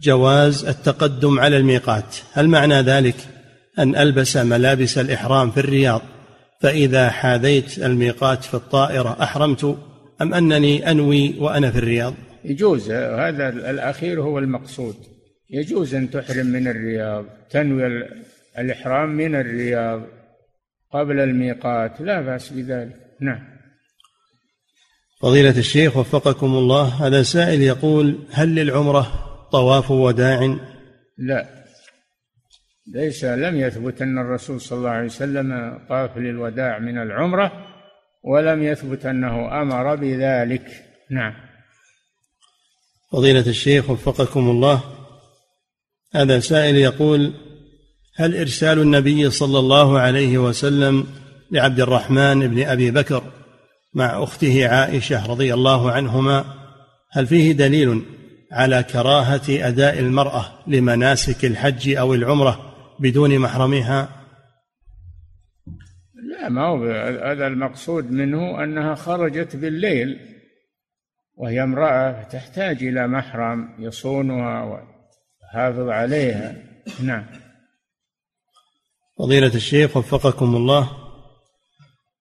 جواز التقدم على الميقات. هل معنى ذلك أن ألبس ملابس الإحرام في الرياض فإذا حاذيت الميقات في الطائرة أحرمت أم أنني أنوي وأنا في الرياض؟
يجوز. هذا الأخير هو المقصود. يجوز أن تحرم من الرياض تنوي الإحرام من الرياض قبل الميقات. لا بأس بذلك. نعم.
فضيلة الشيخ وفقكم الله هذا سائل يقول هل للعمرة طواف وداع؟
لا. ليس لم يثبت أن الرسول صلى الله عليه وسلم طاف للوداع من العمرة ولم يثبت أنه أمر بذلك. نعم.
فضيلة الشيخ وفقكم الله هذا سائل يقول هل إرسال النبي صلى الله عليه وسلم لعبد الرحمن بن أبي بكر مع أخته عائشة رضي الله عنهما هل فيه دليل؟ على كراهة أداء المرأة لمناسك الحج أو العمرة بدون محرمها؟
لا ما هو هذا المقصود منه أنها خرجت بالليل وهي امرأة تحتاج إلى محرم يصونها ويحافظ عليها. نعم.
فضيلة الشيخ وفقكم الله.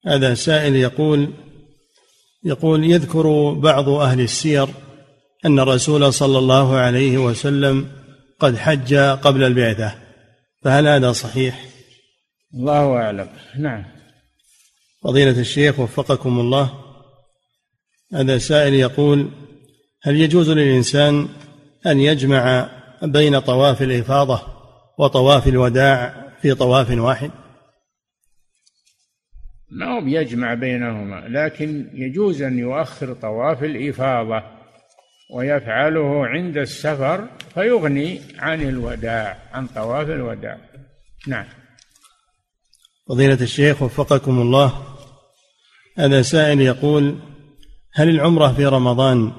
هذا سائل يقول يقول يذكر بعض أهل السير أن الرسول صلى الله عليه وسلم قد حج قبل البعثة فهل هذا صحيح؟
الله أعلم. نعم.
فضيلة الشيخ وفقكم الله هذا سائل يقول هل يجوز للإنسان أن يجمع بين طواف الإفاضة وطواف الوداع في طواف واحد؟
ما هو بيجمع بينهما لكن يجوز أن يؤخر طواف الإفاضة. ويفعله عند السفر فيغني عن الوداع عن طواف الوداع. نعم.
فضيلة الشيخ وفقكم الله. هذا سائل يقول هل العمرة في رمضان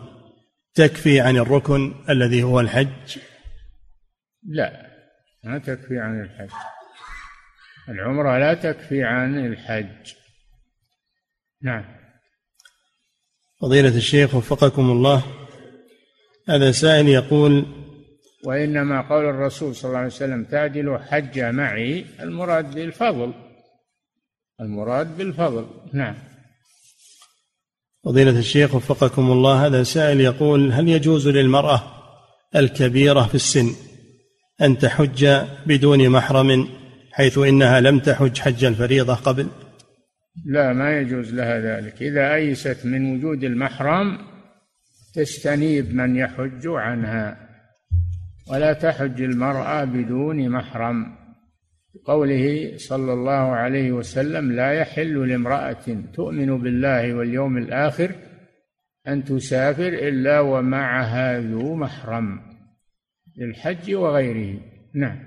تكفي عن الركن الذي هو الحج؟
لا ما تكفي عن الحج. العمرة لا تكفي عن الحج. نعم.
فضيلة الشيخ وفقكم الله. هذا سائل يقول
وإنما قول الرسول صلى الله عليه وسلم تعدل حج معي المراد بالفضل. المراد بالفضل نعم.
فضيلة الشيخ وفقكم الله هذا سائل يقول هل يجوز للمرأة الكبيرة في السن أن تحج بدون محرم حيث إنها لم تحج حج الفريضة قبل؟
لا ما يجوز لها ذلك. إذا أيست من وجود المحرم تستنيب من يحج عنها ولا تحج المرأة بدون محرم. قوله صلى الله عليه وسلم لا يحل لامرأة تؤمن بالله واليوم الآخر أن تسافر إلا ومعها ذو محرم للحج وغيره. نعم.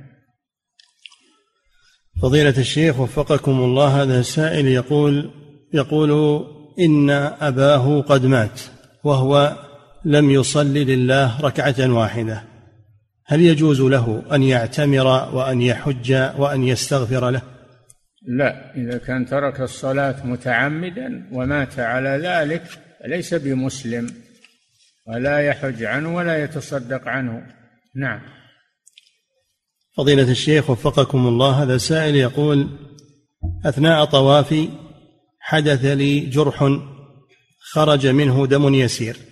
فضيلة الشيخ وفقكم الله هذا السائل يقول يقول إن أباه قد مات وهو لم يصلي لله ركعة واحدة. هل يجوز له أن يعتمر وأن يحج وأن يستغفر له؟
لا إذا كان ترك الصلاة متعمدا ومات على ذلك ليس بمسلم ولا يحج عنه ولا يتصدق عنه. نعم.
فضيلة الشيخ وفقكم الله هذا سائل يقول أثناء طوافي حدث لي جرح خرج منه دم يسير.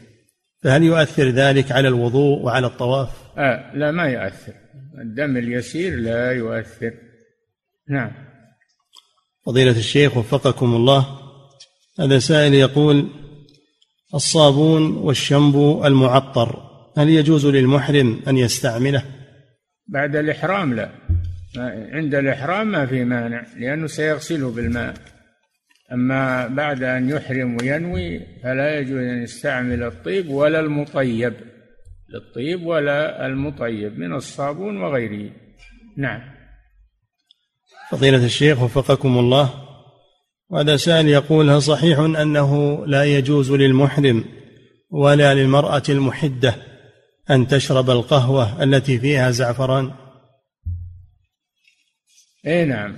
فهل يؤثر ذلك على الوضوء وعلى الطواف؟
آه لا ما يؤثر. الدم اليسير لا يؤثر. نعم.
فضيلة الشيخ وفقكم الله هذا سائل يقول الصابون والشامبو المعطر هل يجوز للمحرم أن يستعمله؟
بعد الإحرام لا. عند الإحرام ما في مانع لأنه سيغسله بالماء. أما بعد أن يحرم وينوي فلا يجوز أن يستعمل الطيب ولا المطيب للطيب ولا المطيب من الصابون وغيره. نعم.
فضيلة الشيخ وفقكم الله وهذا سائل يقول هل صحيح أنه لا يجوز للمحرم ولا للمرأة المحدة أن تشرب القهوة التي فيها زعفران؟
اي نعم.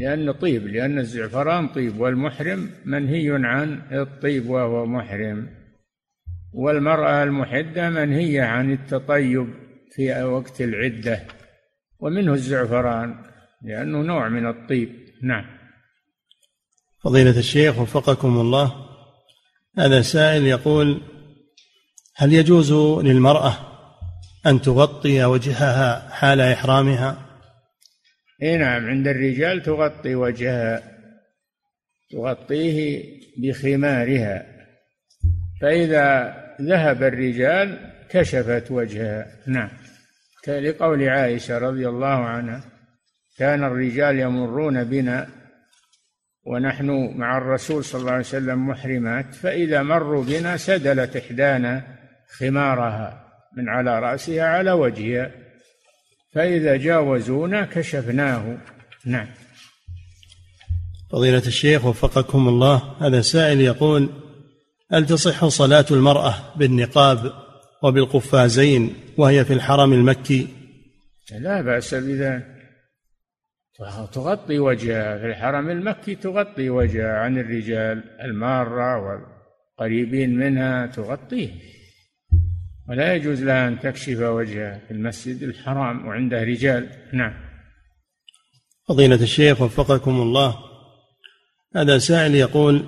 لأن طيب لأن الزعفران طيب والمحرم منهي عن الطيب وهو محرم والمرأة المحدة منهية عن التطيب في وقت العدة ومنه الزعفران لأنه نوع من الطيب نعم
فضيلة الشيخ وفقكم الله هذا سائل يقول هل يجوز للمرأة أن تغطي وجهها حال إحرامها؟
إي نعم عند الرجال تغطي وجهها تغطيه بخمارها. فإذا ذهب الرجال كشفت وجهها. نعم. لقول عائشة رضي الله عنها كان الرجال يمرون بنا ونحن مع الرسول صلى الله عليه وسلم محرمات فإذا مروا بنا سدلت إحدانا خمارها من على رأسها على وجهها. فإذا جاوزونا كشفناه. نعم.
فضيلة الشيخ وفقكم الله هذا سائل يقول هل تصح صلاة المرأة بالنقاب وبالقفازين وهي في الحرم المكي؟
لا بأس بذلك تغطي وجهها في الحرم المكي تغطي وجهها عن الرجال المارة والقريبين منها تغطيه. ولا يجوز لها أن تكشف وجهها في المسجد الحرام وعنده رجال. نعم.
فضيلة الشيخ وفقكم الله هذا سائل يقول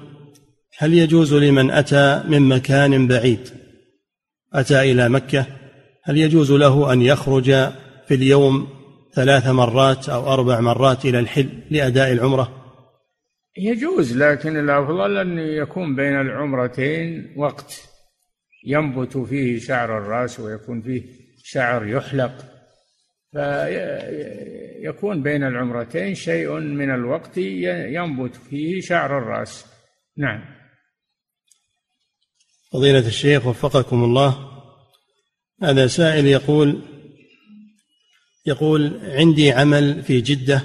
هل يجوز لمن أتى من مكان بعيد أتى إلى مكة هل يجوز له أن يخرج في اليوم ثلاث مرات أو أربع مرات إلى الحل لأداء العمرة؟
يجوز لكن الأفضل أن يكون بين العمرتين وقت. ينبت فيه شعر الرأس ويكون فيه شعر يحلق. فيكون بين العمرتين شيء من الوقت ينبت فيه شعر الرأس. نعم.
فضيلة الشيخ وفقكم الله هذا سائل يقول يقول عندي عمل في جدة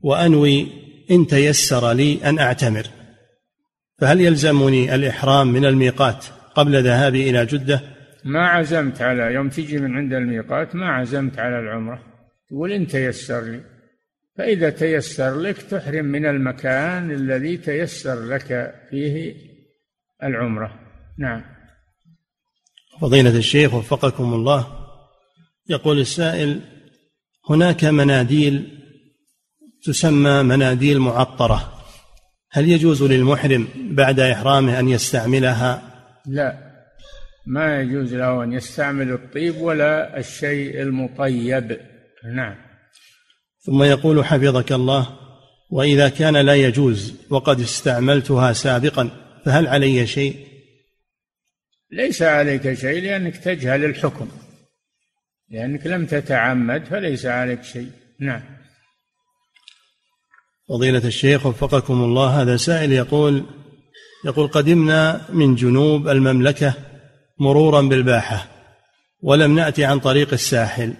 وأنوي إن تيسر لي أن أعتمر فهل يلزمني الإحرام من الميقات؟ قبل ذهابي إلى جدة؟
ما عزمت على يوم تجي من عند الميقات ما عزمت على العمرة. تقول إن تيسر لي. فإذا تيسر لك تحرم من المكان الذي تيسر لك فيه العمرة. نعم.
فضيلة الشيخ وفقكم الله. يقول السائل هناك مناديل تسمى مناديل معطرة. هل يجوز للمحرم بعد إحرامه أن يستعملها
لا. ما يجوز له أن يستعمل الطيب ولا الشيء المطيب. نعم.
ثم يقول حفظك الله وإذا كان لا يجوز وقد استعملتها سابقا فهل علي شيء؟
ليس عليك شيء لأنك تجهل الحكم لأنك لم تتعمد فليس عليك شيء. نعم.
فضيلة الشيخ وفقكم الله هذا سائل يقول يقول قدمنا من جنوب المملكة مرورا بالباحة ولم نأتي عن طريق الساحل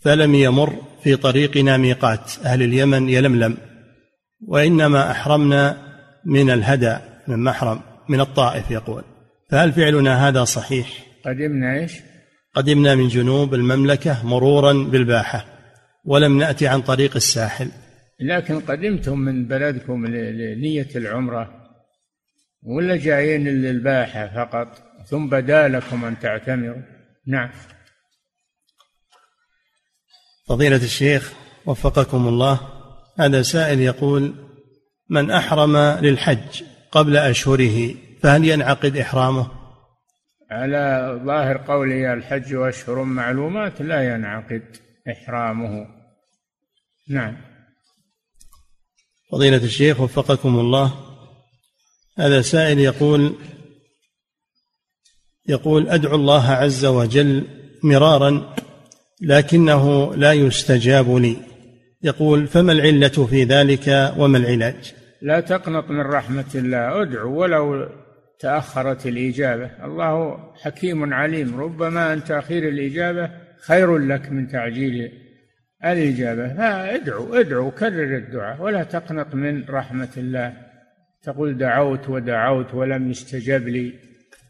فلم يمر في طريقنا ميقات أهل اليمن يلملم وإنما أحرمنا من الهدى من محرم من الطائف يقول. فهل فعلنا هذا صحيح؟
قدمنا إيش؟
قدمنا من جنوب المملكة مرورا بالباحة ولم نأتي عن طريق الساحل.
لكن قدمتم من بلدكم لنية العمرة ولا جايين للباحة فقط؟ ثم بدا لكم أن تعتمروا. نعم.
فضيلة الشيخ وفقكم الله هذا سائل يقول من أحرم للحج قبل أشهره فهل ينعقد إحرامه؟
على ظاهر قوله الحج أشهر معلومات لا ينعقد إحرامه. نعم.
فضيلة الشيخ وفقكم الله هذا سائل يقول يقول أدعو الله عز وجل مرارا لكنه لا يستجاب لي يقول فما العلة في ذلك وما العلاج؟
لا تقنط من رحمة الله. أدعو ولو تأخرت الإجابة. الله حكيم عليم. ربما أن تأخير الإجابة خير لك من تعجيل الإجابة. فادعو أدعو كرر الدعاء. ولا تقنط من رحمة الله. تقول دعوت ودعوت ولم يستجب لي.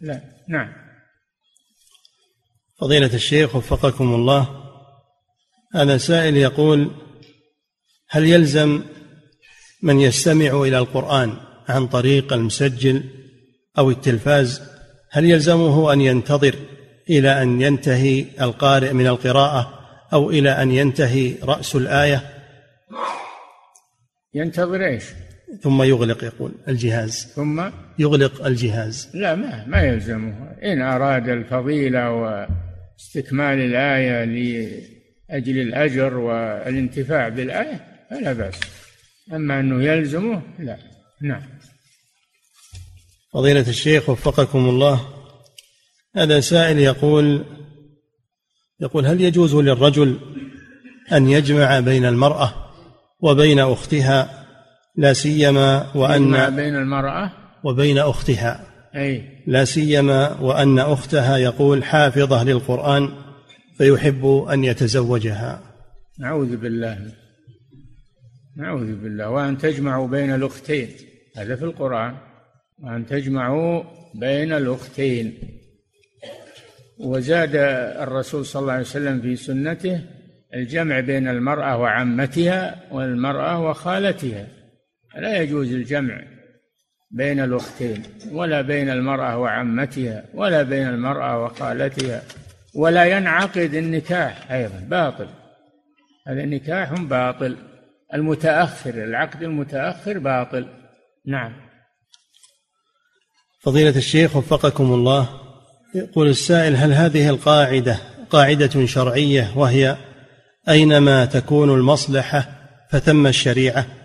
لا نعم.
فضيلة الشيخ وفقكم الله هذا سائل يقول هل يلزم من يستمع إلى القرآن عن طريق المسجل أو التلفاز؟ هل يلزمه أن ينتظر إلى أن ينتهي القارئ من القراءة أو إلى أن ينتهي رأس الآية؟
ينتظر إيش؟
ثم يغلق يقول الجهاز.
ثم؟
يغلق الجهاز.
لا ما ما يلزمه. إن أراد الفضيلة واستكمال الآية أجل الأجر والانتفاع بالآية فلا بأس. أما أنه يلزمه لا. نعم.
فضيلة الشيخ وفقكم الله. هذا سائل يقول يقول هل يجوز للرجل أن يجمع بين المرأة وبين أختها لا سيما وأن
بين المرأة
وبين أختها.
أي.
لا سيما وأن أختها يقول حافظة للقرآن فيحب أن يتزوجها.
نعوذ بالله. نعوذ بالله. وأن تجمعوا بين الأختين. هذا في القرآن. وأن تجمعوا بين الأختين. وزاد الرسول صلى الله عليه وسلم في سنته الجمع بين المرأة وعمتها والمرأة وخالتها. لا يجوز الجمع بين الأختين ولا بين المرأة وعمتها ولا بين المرأة وخالتها ولا ينعقد النكاح أيضا باطل. هذا نكاح باطل. المتأخر العقد المتأخر باطل. نعم.
فضيلة الشيخ وفقكم الله يقول السائل هل هذه القاعدة قاعدة شرعية وهي أينما تكون المصلحة فثم الشريعة؟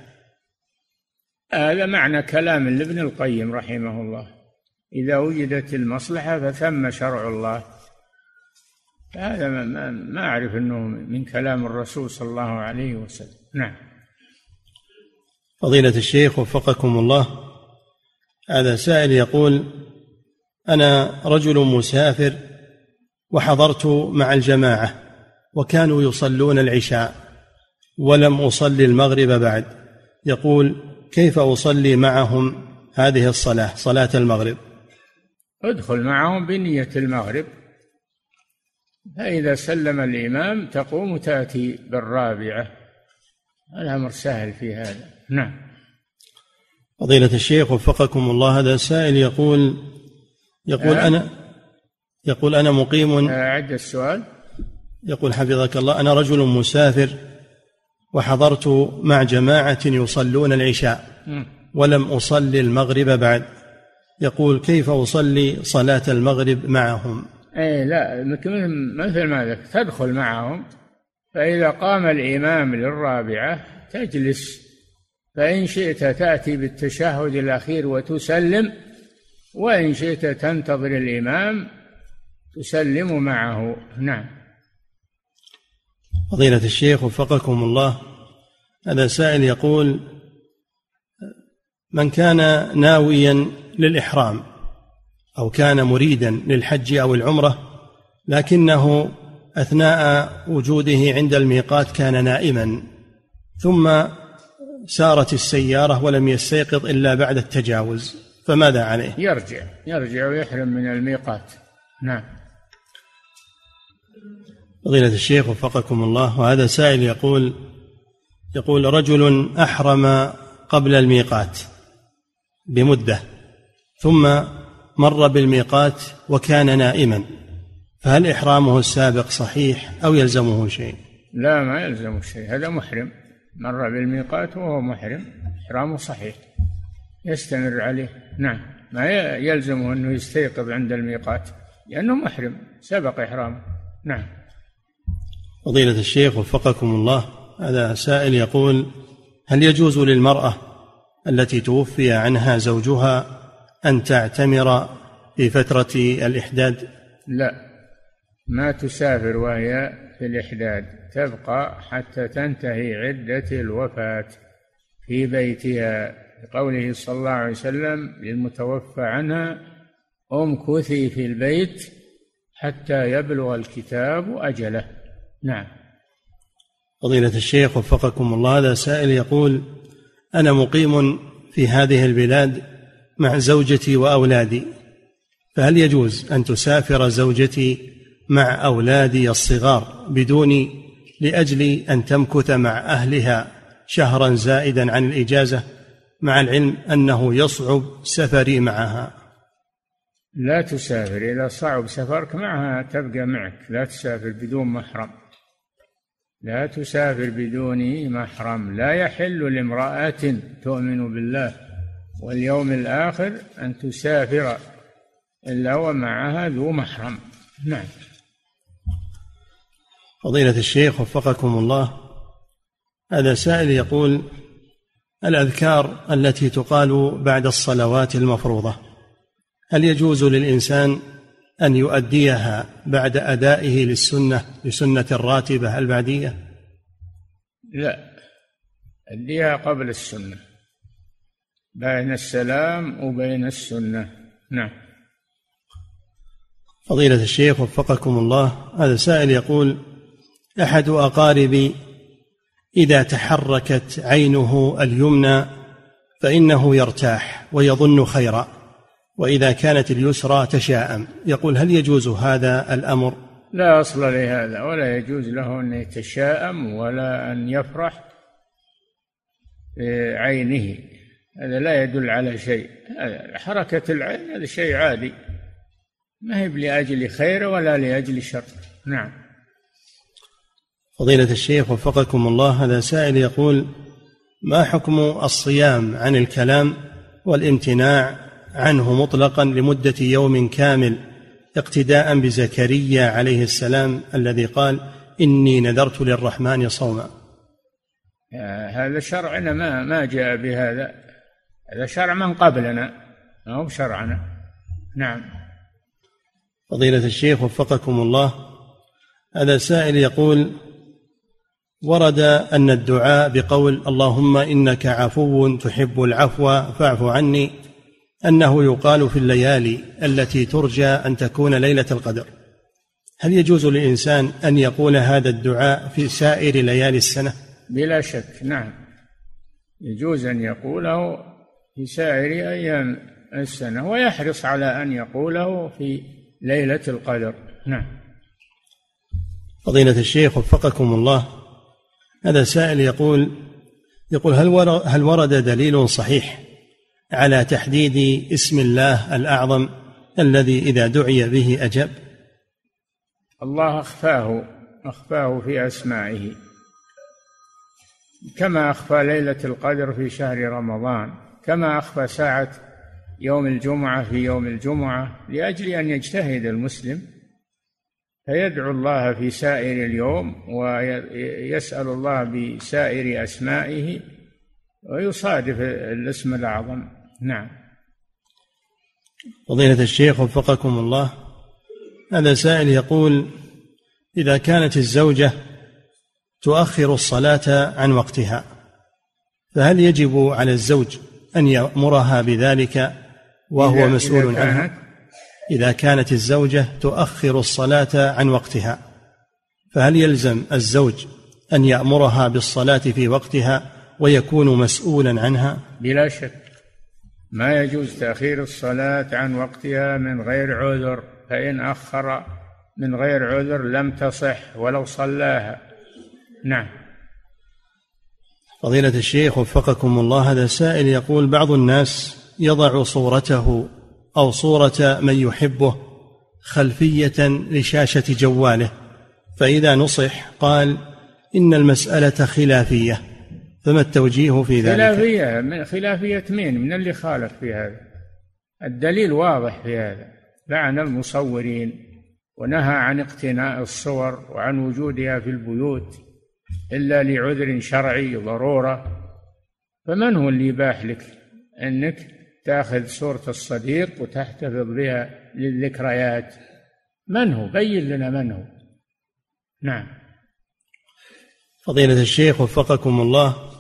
هذا معنى كلام لابن القيم رحمه الله. إذا وجدت المصلحة فثم شرع الله. هذا ما, ما أعرف أنه من كلام الرسول صلى الله عليه وسلم. نعم.
فضيلة الشيخ وفقكم الله هذا سائل يقول أنا رجل مسافر وحضرت مع الجماعة وكانوا يصلون العشاء ولم أصلي المغرب بعد. يقول كيف أصلي معهم هذه الصلاة صلاة المغرب؟
ادخل معهم بنية المغرب. فإذا سلم الإمام تقوم تأتي بالرابعة. الأمر سهل في هذا. نعم.
فضيلة الشيخ وفقكم الله هذا سائل يقول يقول آه. أنا يقول أنا مقيم.
أعد السؤال.
يقول حفظك الله أنا رجل مسافر. وحضرت مع جماعة يصلون العشاء ولم أصلي المغرب بعد. يقول كيف أصلي صلاة المغرب معهم؟
أي لا مثل ما ذكر تدخل معهم فإذا قام الإمام للرابعة تجلس فإن شئت تأتي بالتشهد الأخير وتسلم وإن شئت تنتظر الإمام تسلم معه. نعم.
فضيلة الشيخ وفقكم الله. هذا سائل يقول من كان ناويا للإحرام أو كان مريدا للحج أو العمرة لكنه أثناء وجوده عند الميقات كان نائما ثم سارت السيارة ولم يستيقظ إلا بعد التجاوز فماذا عليه؟
يرجع يرجع ويحرم من الميقات. نعم.
فضيلة الشيخ وفقكم الله. وهذا سائل يقول يقول رجل أحرم قبل الميقات بمدة ثم مر بالميقات وكان نائما فهل إحرامه السابق صحيح أو يلزمه شيء؟
لا ما يلزمه شيء هذا محرم. مر بالميقات وهو محرم إحرامه صحيح يستمر عليه. نعم ما يلزمه أنه يستيقظ عند الميقات لأنه محرم سبق إحرامه. نعم.
فضيلة الشيخ وفقكم الله. هذا سائل يقول هل يجوز للمرأة التي توفي عنها زوجها أن تعتمر في فترة الإحداد؟
لا ما تسافر وهي في الإحداد تبقى حتى تنتهي عدة الوفاة في بيتها. لقوله صلى الله عليه وسلم للمتوفى عنها امكثي في البيت حتى يبلغ الكتاب أجله. نعم.
فضيلة الشيخ وفقكم الله هذا سائل يقول أنا مقيم في هذه البلاد مع زوجتي وأولادي فهل يجوز أن تسافر زوجتي مع أولادي الصغار بدون لأجل أن تمكث مع أهلها شهرا زائدا عن الإجازة مع العلم أنه يصعب سفري معها؟
لا تسافر إذا صعب سفرك معها تبقى معك لا تسافر بدون محرم. لا تسافر بدون محرم. لا يحل لامرأة تؤمن بالله واليوم الآخر أن تسافر إلا ومعها ذو محرم. نعم.
فضيلة الشيخ وفقكم الله هذا سائل يقول الأذكار التي تقال بعد الصلوات المفروضة هل يجوز للإنسان أن يؤديها بعد أدائه للسنة لسنة الراتبة البعدية؟
لا أديها قبل السنة بين السلام وبين السنة. نعم.
فضيلة الشيخ وفقكم الله هذا سائل يقول أحد أقاربي إذا تحركت عينه اليمنى فإنه يرتاح ويظن خيرا. وإذا كانت اليسرى تشاءم. يقول هل يجوز هذا الأمر؟
لا أصل لهذا ولا يجوز له أن يتشاءم ولا أن يفرح بعينه. هذا لا يدل على شيء. حركة العين هذا شيء عادي. ما هي لأجل خير ولا لأجل شر. نعم.
فضيلة الشيخ وفقكم الله هذا سائل يقول ما حكم الصيام عن الكلام والامتناع عنه مطلقا لمدة يوم كامل اقتداء بزكريا عليه السلام الذي قال إني نذرت للرحمن صوما.
هذا شرعنا ما ما جاء بهذا. هذا شرع من قبلنا ما هو بشرعنا. نعم.
فضيلة الشيخ وفقكم الله هذا سائل يقول ورد أن الدعاء بقول اللهم إنك عفو تحب العفو فاعف عني أنه يقال في الليالي التي ترجى أن تكون ليلة القدر. هل يجوز للإنسان أن يقول هذا الدعاء في سائر ليالي السنة؟
بلا شك نعم. يجوز أن يقوله في سائر أيام السنة ويحرص على أن يقوله في ليلة القدر. نعم.
فضيلة الشيخ وفقكم الله هذا سائل يقول يقول هل هل ورد دليل صحيح على تحديد اسم الله الأعظم الذي إذا دعي به أجاب
الله أخفاه أخفاه في أسمائه. كما أخفى ليلة القدر في شهر رمضان كما أخفى ساعة يوم الجمعة في يوم الجمعة لأجل أن يجتهد المسلم. فيدعو الله في سائر اليوم ويسأل الله بسائر أسمائه ويصادف الاسم الأعظم. نعم.
فضيلة الشيخ وفقكم الله هذا سائل يقول إذا كانت الزوجة تؤخر الصلاة عن وقتها فهل يجب على الزوج أن يأمرها بذلك وهو مسؤول عنها؟ إذا كانت الزوجة تؤخر الصلاة عن وقتها فهل يلزم الزوج أن يأمرها بالصلاة في وقتها ويكون مسؤولا عنها؟
بلا شك. ما يجوز تأخير الصلاة عن وقتها من غير عذر فإن أخر من غير عذر لم تصح ولو صلاها. نعم.
فضيلة الشيخ وفقكم الله هذا سائل يقول بعض الناس يضع صورته أو صورة من يحبه خلفية لشاشة جواله فإذا نصح قال إن المسألة خلافية. فما التوجيه في ذلك؟
خلافية من خلافية مين؟ من اللي خالف في هذا؟ الدليل واضح في هذا. لعن المصورين ونهى عن اقتناء الصور وعن وجودها في البيوت إلا لعذر شرعي ضرورة. فمن هو اللي يباح لك؟ أنك تأخذ صورة الصديق وتحتفظ بها للذكريات. من هو؟ بين لنا من هو. نعم.
فضيلة الشيخ وفقكم الله.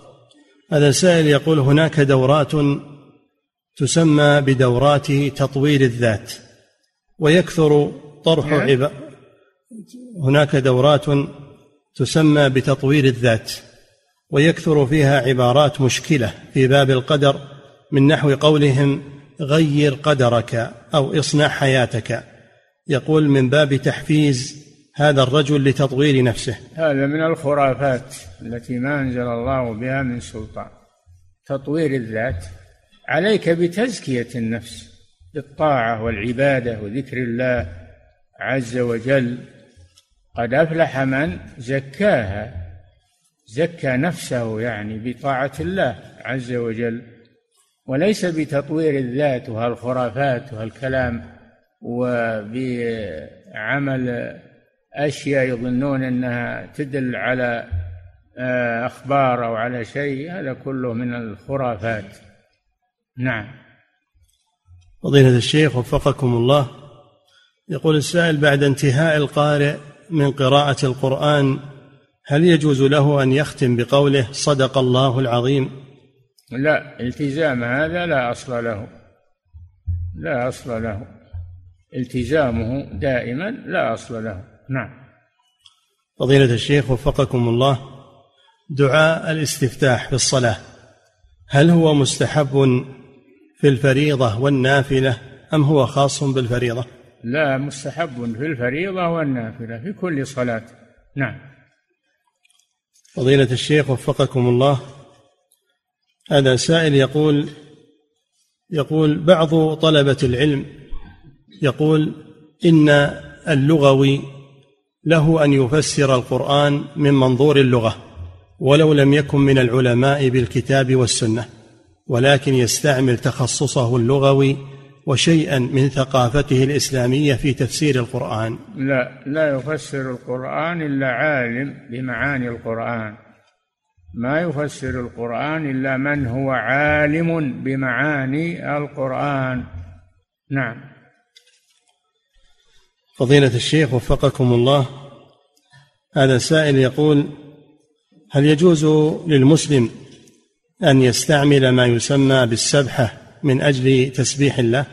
هذا سائل يقول هناك دورات تسمى بدورات تطوير الذات ويكثر طرح نعم. عب... هناك دورات تسمى بتطوير الذات ويكثر فيها عبارات مشكلة في باب القدر من نحو قولهم غير قدرك أو اصنع حياتك يقول من باب تحفيز هذا الرجل لتطوير نفسه.
هذا من الخرافات التي ما أنزل الله بها من سلطان. تطوير الذات عليك بتزكية النفس بالطاعة والعبادة وذكر الله عز وجل. قد أفلح من زكاها زكى نفسه يعني بطاعة الله عز وجل. وليس بتطوير الذات وهالخرافات وهالكلام وبعمل أشياء يظنون أنها تدل على آه، أخبار أو على شيء هذا كله من الخرافات. نعم.
فضيلة الشيخ وفقكم الله. يقول السائل بعد انتهاء القارئ من قراءة القرآن هل يجوز له أن يختم بقوله صدق الله العظيم؟
لا التزام هذا لا أصل له. لا أصل له. التزامه دائما لا أصل له. نعم.
فضيلة الشيخ وفقكم الله دعاء الاستفتاح في الصلاة هل هو مستحب في الفريضة والنافلة أم هو خاص بالفريضة؟
لا مستحب في الفريضة والنافلة في كل صلاة. نعم.
فضيلة الشيخ وفقكم الله هذا سائل يقول يقول بعض طلبة العلم يقول إن اللغوي له أن يفسر القرآن من منظور اللغة ولو لم يكن من العلماء بالكتاب والسنة ولكن يستعمل تخصصه اللغوي وشيئا من ثقافته الإسلامية في تفسير القرآن.
لا لا يفسر القرآن إلا عالم بمعاني القرآن. ما يفسر القرآن إلا من هو عالم بمعاني القرآن. نعم.
فضيلة الشيخ وفقكم الله. هذا سائل يقول هل يجوز للمسلم أن يستعمل ما يسمى بالسبحة من أجل تسبيح الله؟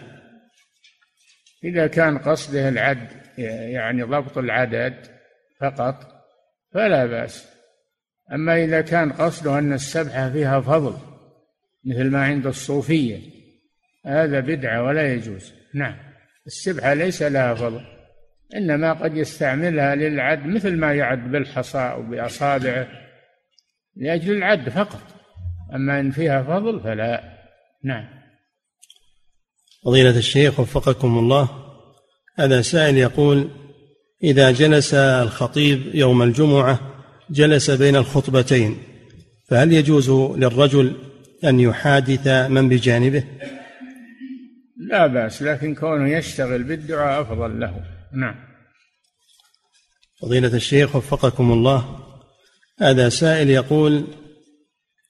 إذا كان قصده العد يعني ضبط العدد فقط فلا بأس. أما إذا كان قصده أن السبحة فيها فضل مثل ما عند الصوفية هذا بدعة ولا يجوز. نعم السبحة ليس لها فضل. إنما قد يستعملها للعد مثل ما يعد بالحصى أو بأصابعه لأجل العد فقط. أما إن فيها فضل فلا. نعم.
فضيلة الشيخ وفقكم الله هذا سائل يقول إذا جلس الخطيب يوم الجمعة جلس بين الخطبتين فهل يجوز للرجل أن يحادث من بجانبه؟
لا بأس لكن كونه يشتغل بالدعاء أفضل له. نعم.
فضيلة الشيخ وفقكم الله هذا سائل يقول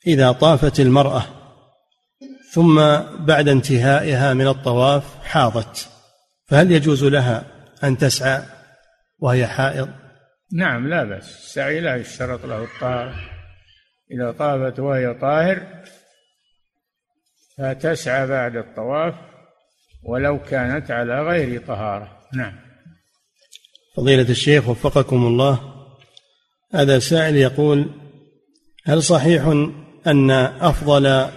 إذا طافت المرأة ثم بعد انتهائها من الطواف حاضت فهل يجوز لها أن تسعى وهي حائض؟
نعم لا بأس. السعي لا يشترط له الطهارة إذا طافت وهي طاهر فتسعى بعد الطواف ولو كانت على غير طهارة. نعم.
فضيلة الشيخ وفقكم الله هذا سائل يقول هل صحيح أن أفضل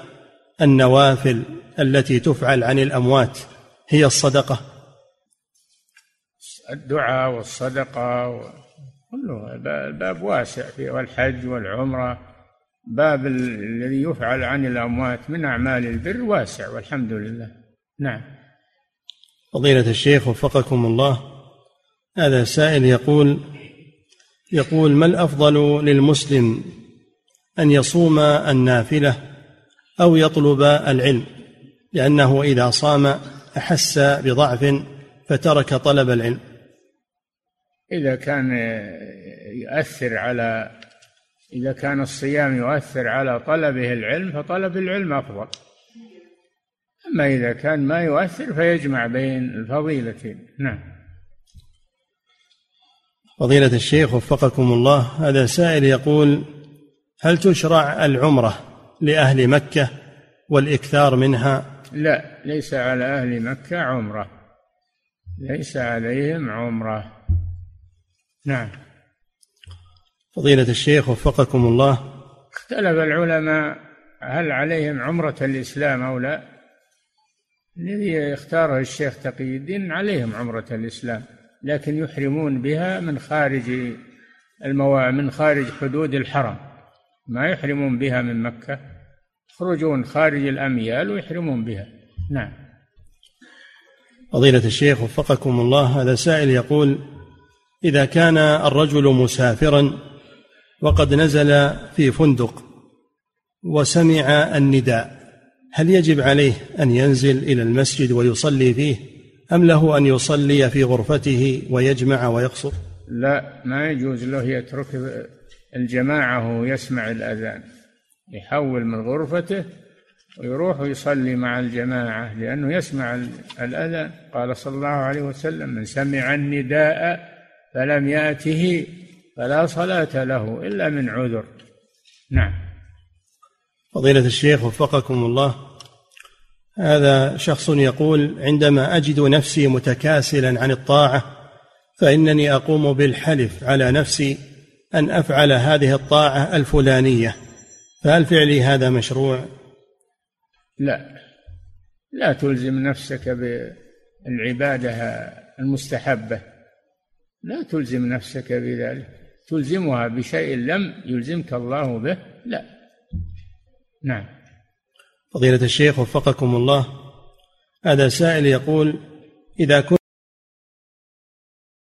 النوافل التي تفعل عن الأموات هي الصدقة؟
الدعاء والصدقة كله الباب واسع فيه والحج والعمرة. باب الذي يفعل عن الأموات من أعمال البر واسع والحمد لله. نعم.
فضيلة الشيخ وفقكم الله هذا سائل يقول يقول ما الأفضل للمسلم أن يصوم النافلة أو يطلب العلم؟ لأنه إذا صام أحس بضعف فترك طلب العلم.
إذا كان يؤثر على إذا كان الصيام يؤثر على طلبه العلم فطلب العلم أفضل. أما إذا كان ما يؤثر فيجمع بين الفضيلتين. نعم.
فضيلة الشيخ وفقكم الله هذا سائل يقول هل تشرع العمرة لأهل مكة والإكثار منها؟
لا ليس على أهل مكة عمرة. ليس عليهم عمرة. نعم.
فضيلة الشيخ وفقكم الله.
اختلف العلماء هل عليهم عمرة الإسلام أو لا. الذي اختاره الشيخ تقي الدين عليهم عمرة الإسلام. لكن يحرمون بها من خارج الموا من خارج حدود الحرم. ما يحرمون بها من مكة. يخرجون خارج الأميال ويحرمون بها. نعم.
فضيلة الشيخ وفقكم الله. هذا سائل يقول إذا كان الرجل مسافرا وقد نزل في فندق وسمع النداء هل يجب عليه أن ينزل إلى المسجد ويصلي فيه؟ أم له أن يصلي في غرفته ويجمع ويقصر؟
لا ما يجوز له يترك الجماعة وهو يسمع الأذان. يحول من غرفته ويروح ويصلي مع الجماعة لأنه يسمع الأذان. قال صلى الله عليه وسلم من سمع النداء فلم يأته فلا صلاة له إلا من عذر. نعم.
فضيلة الشيخ وفقكم الله هذا شخص يقول عندما أجد نفسي متكاسلا عن الطاعة فإنني أقوم بالحلف على نفسي أن أفعل هذه الطاعة الفلانية. فهل فعلي هذا مشروع؟
لا. لا تلزم نفسك بالعبادة المستحبة. لا تلزم نفسك بذلك. تلزمها بشيء لم يلزمك الله به. لا. نعم.
فضيلة الشيخ وفقكم الله. هذا سائل يقول إذا كنت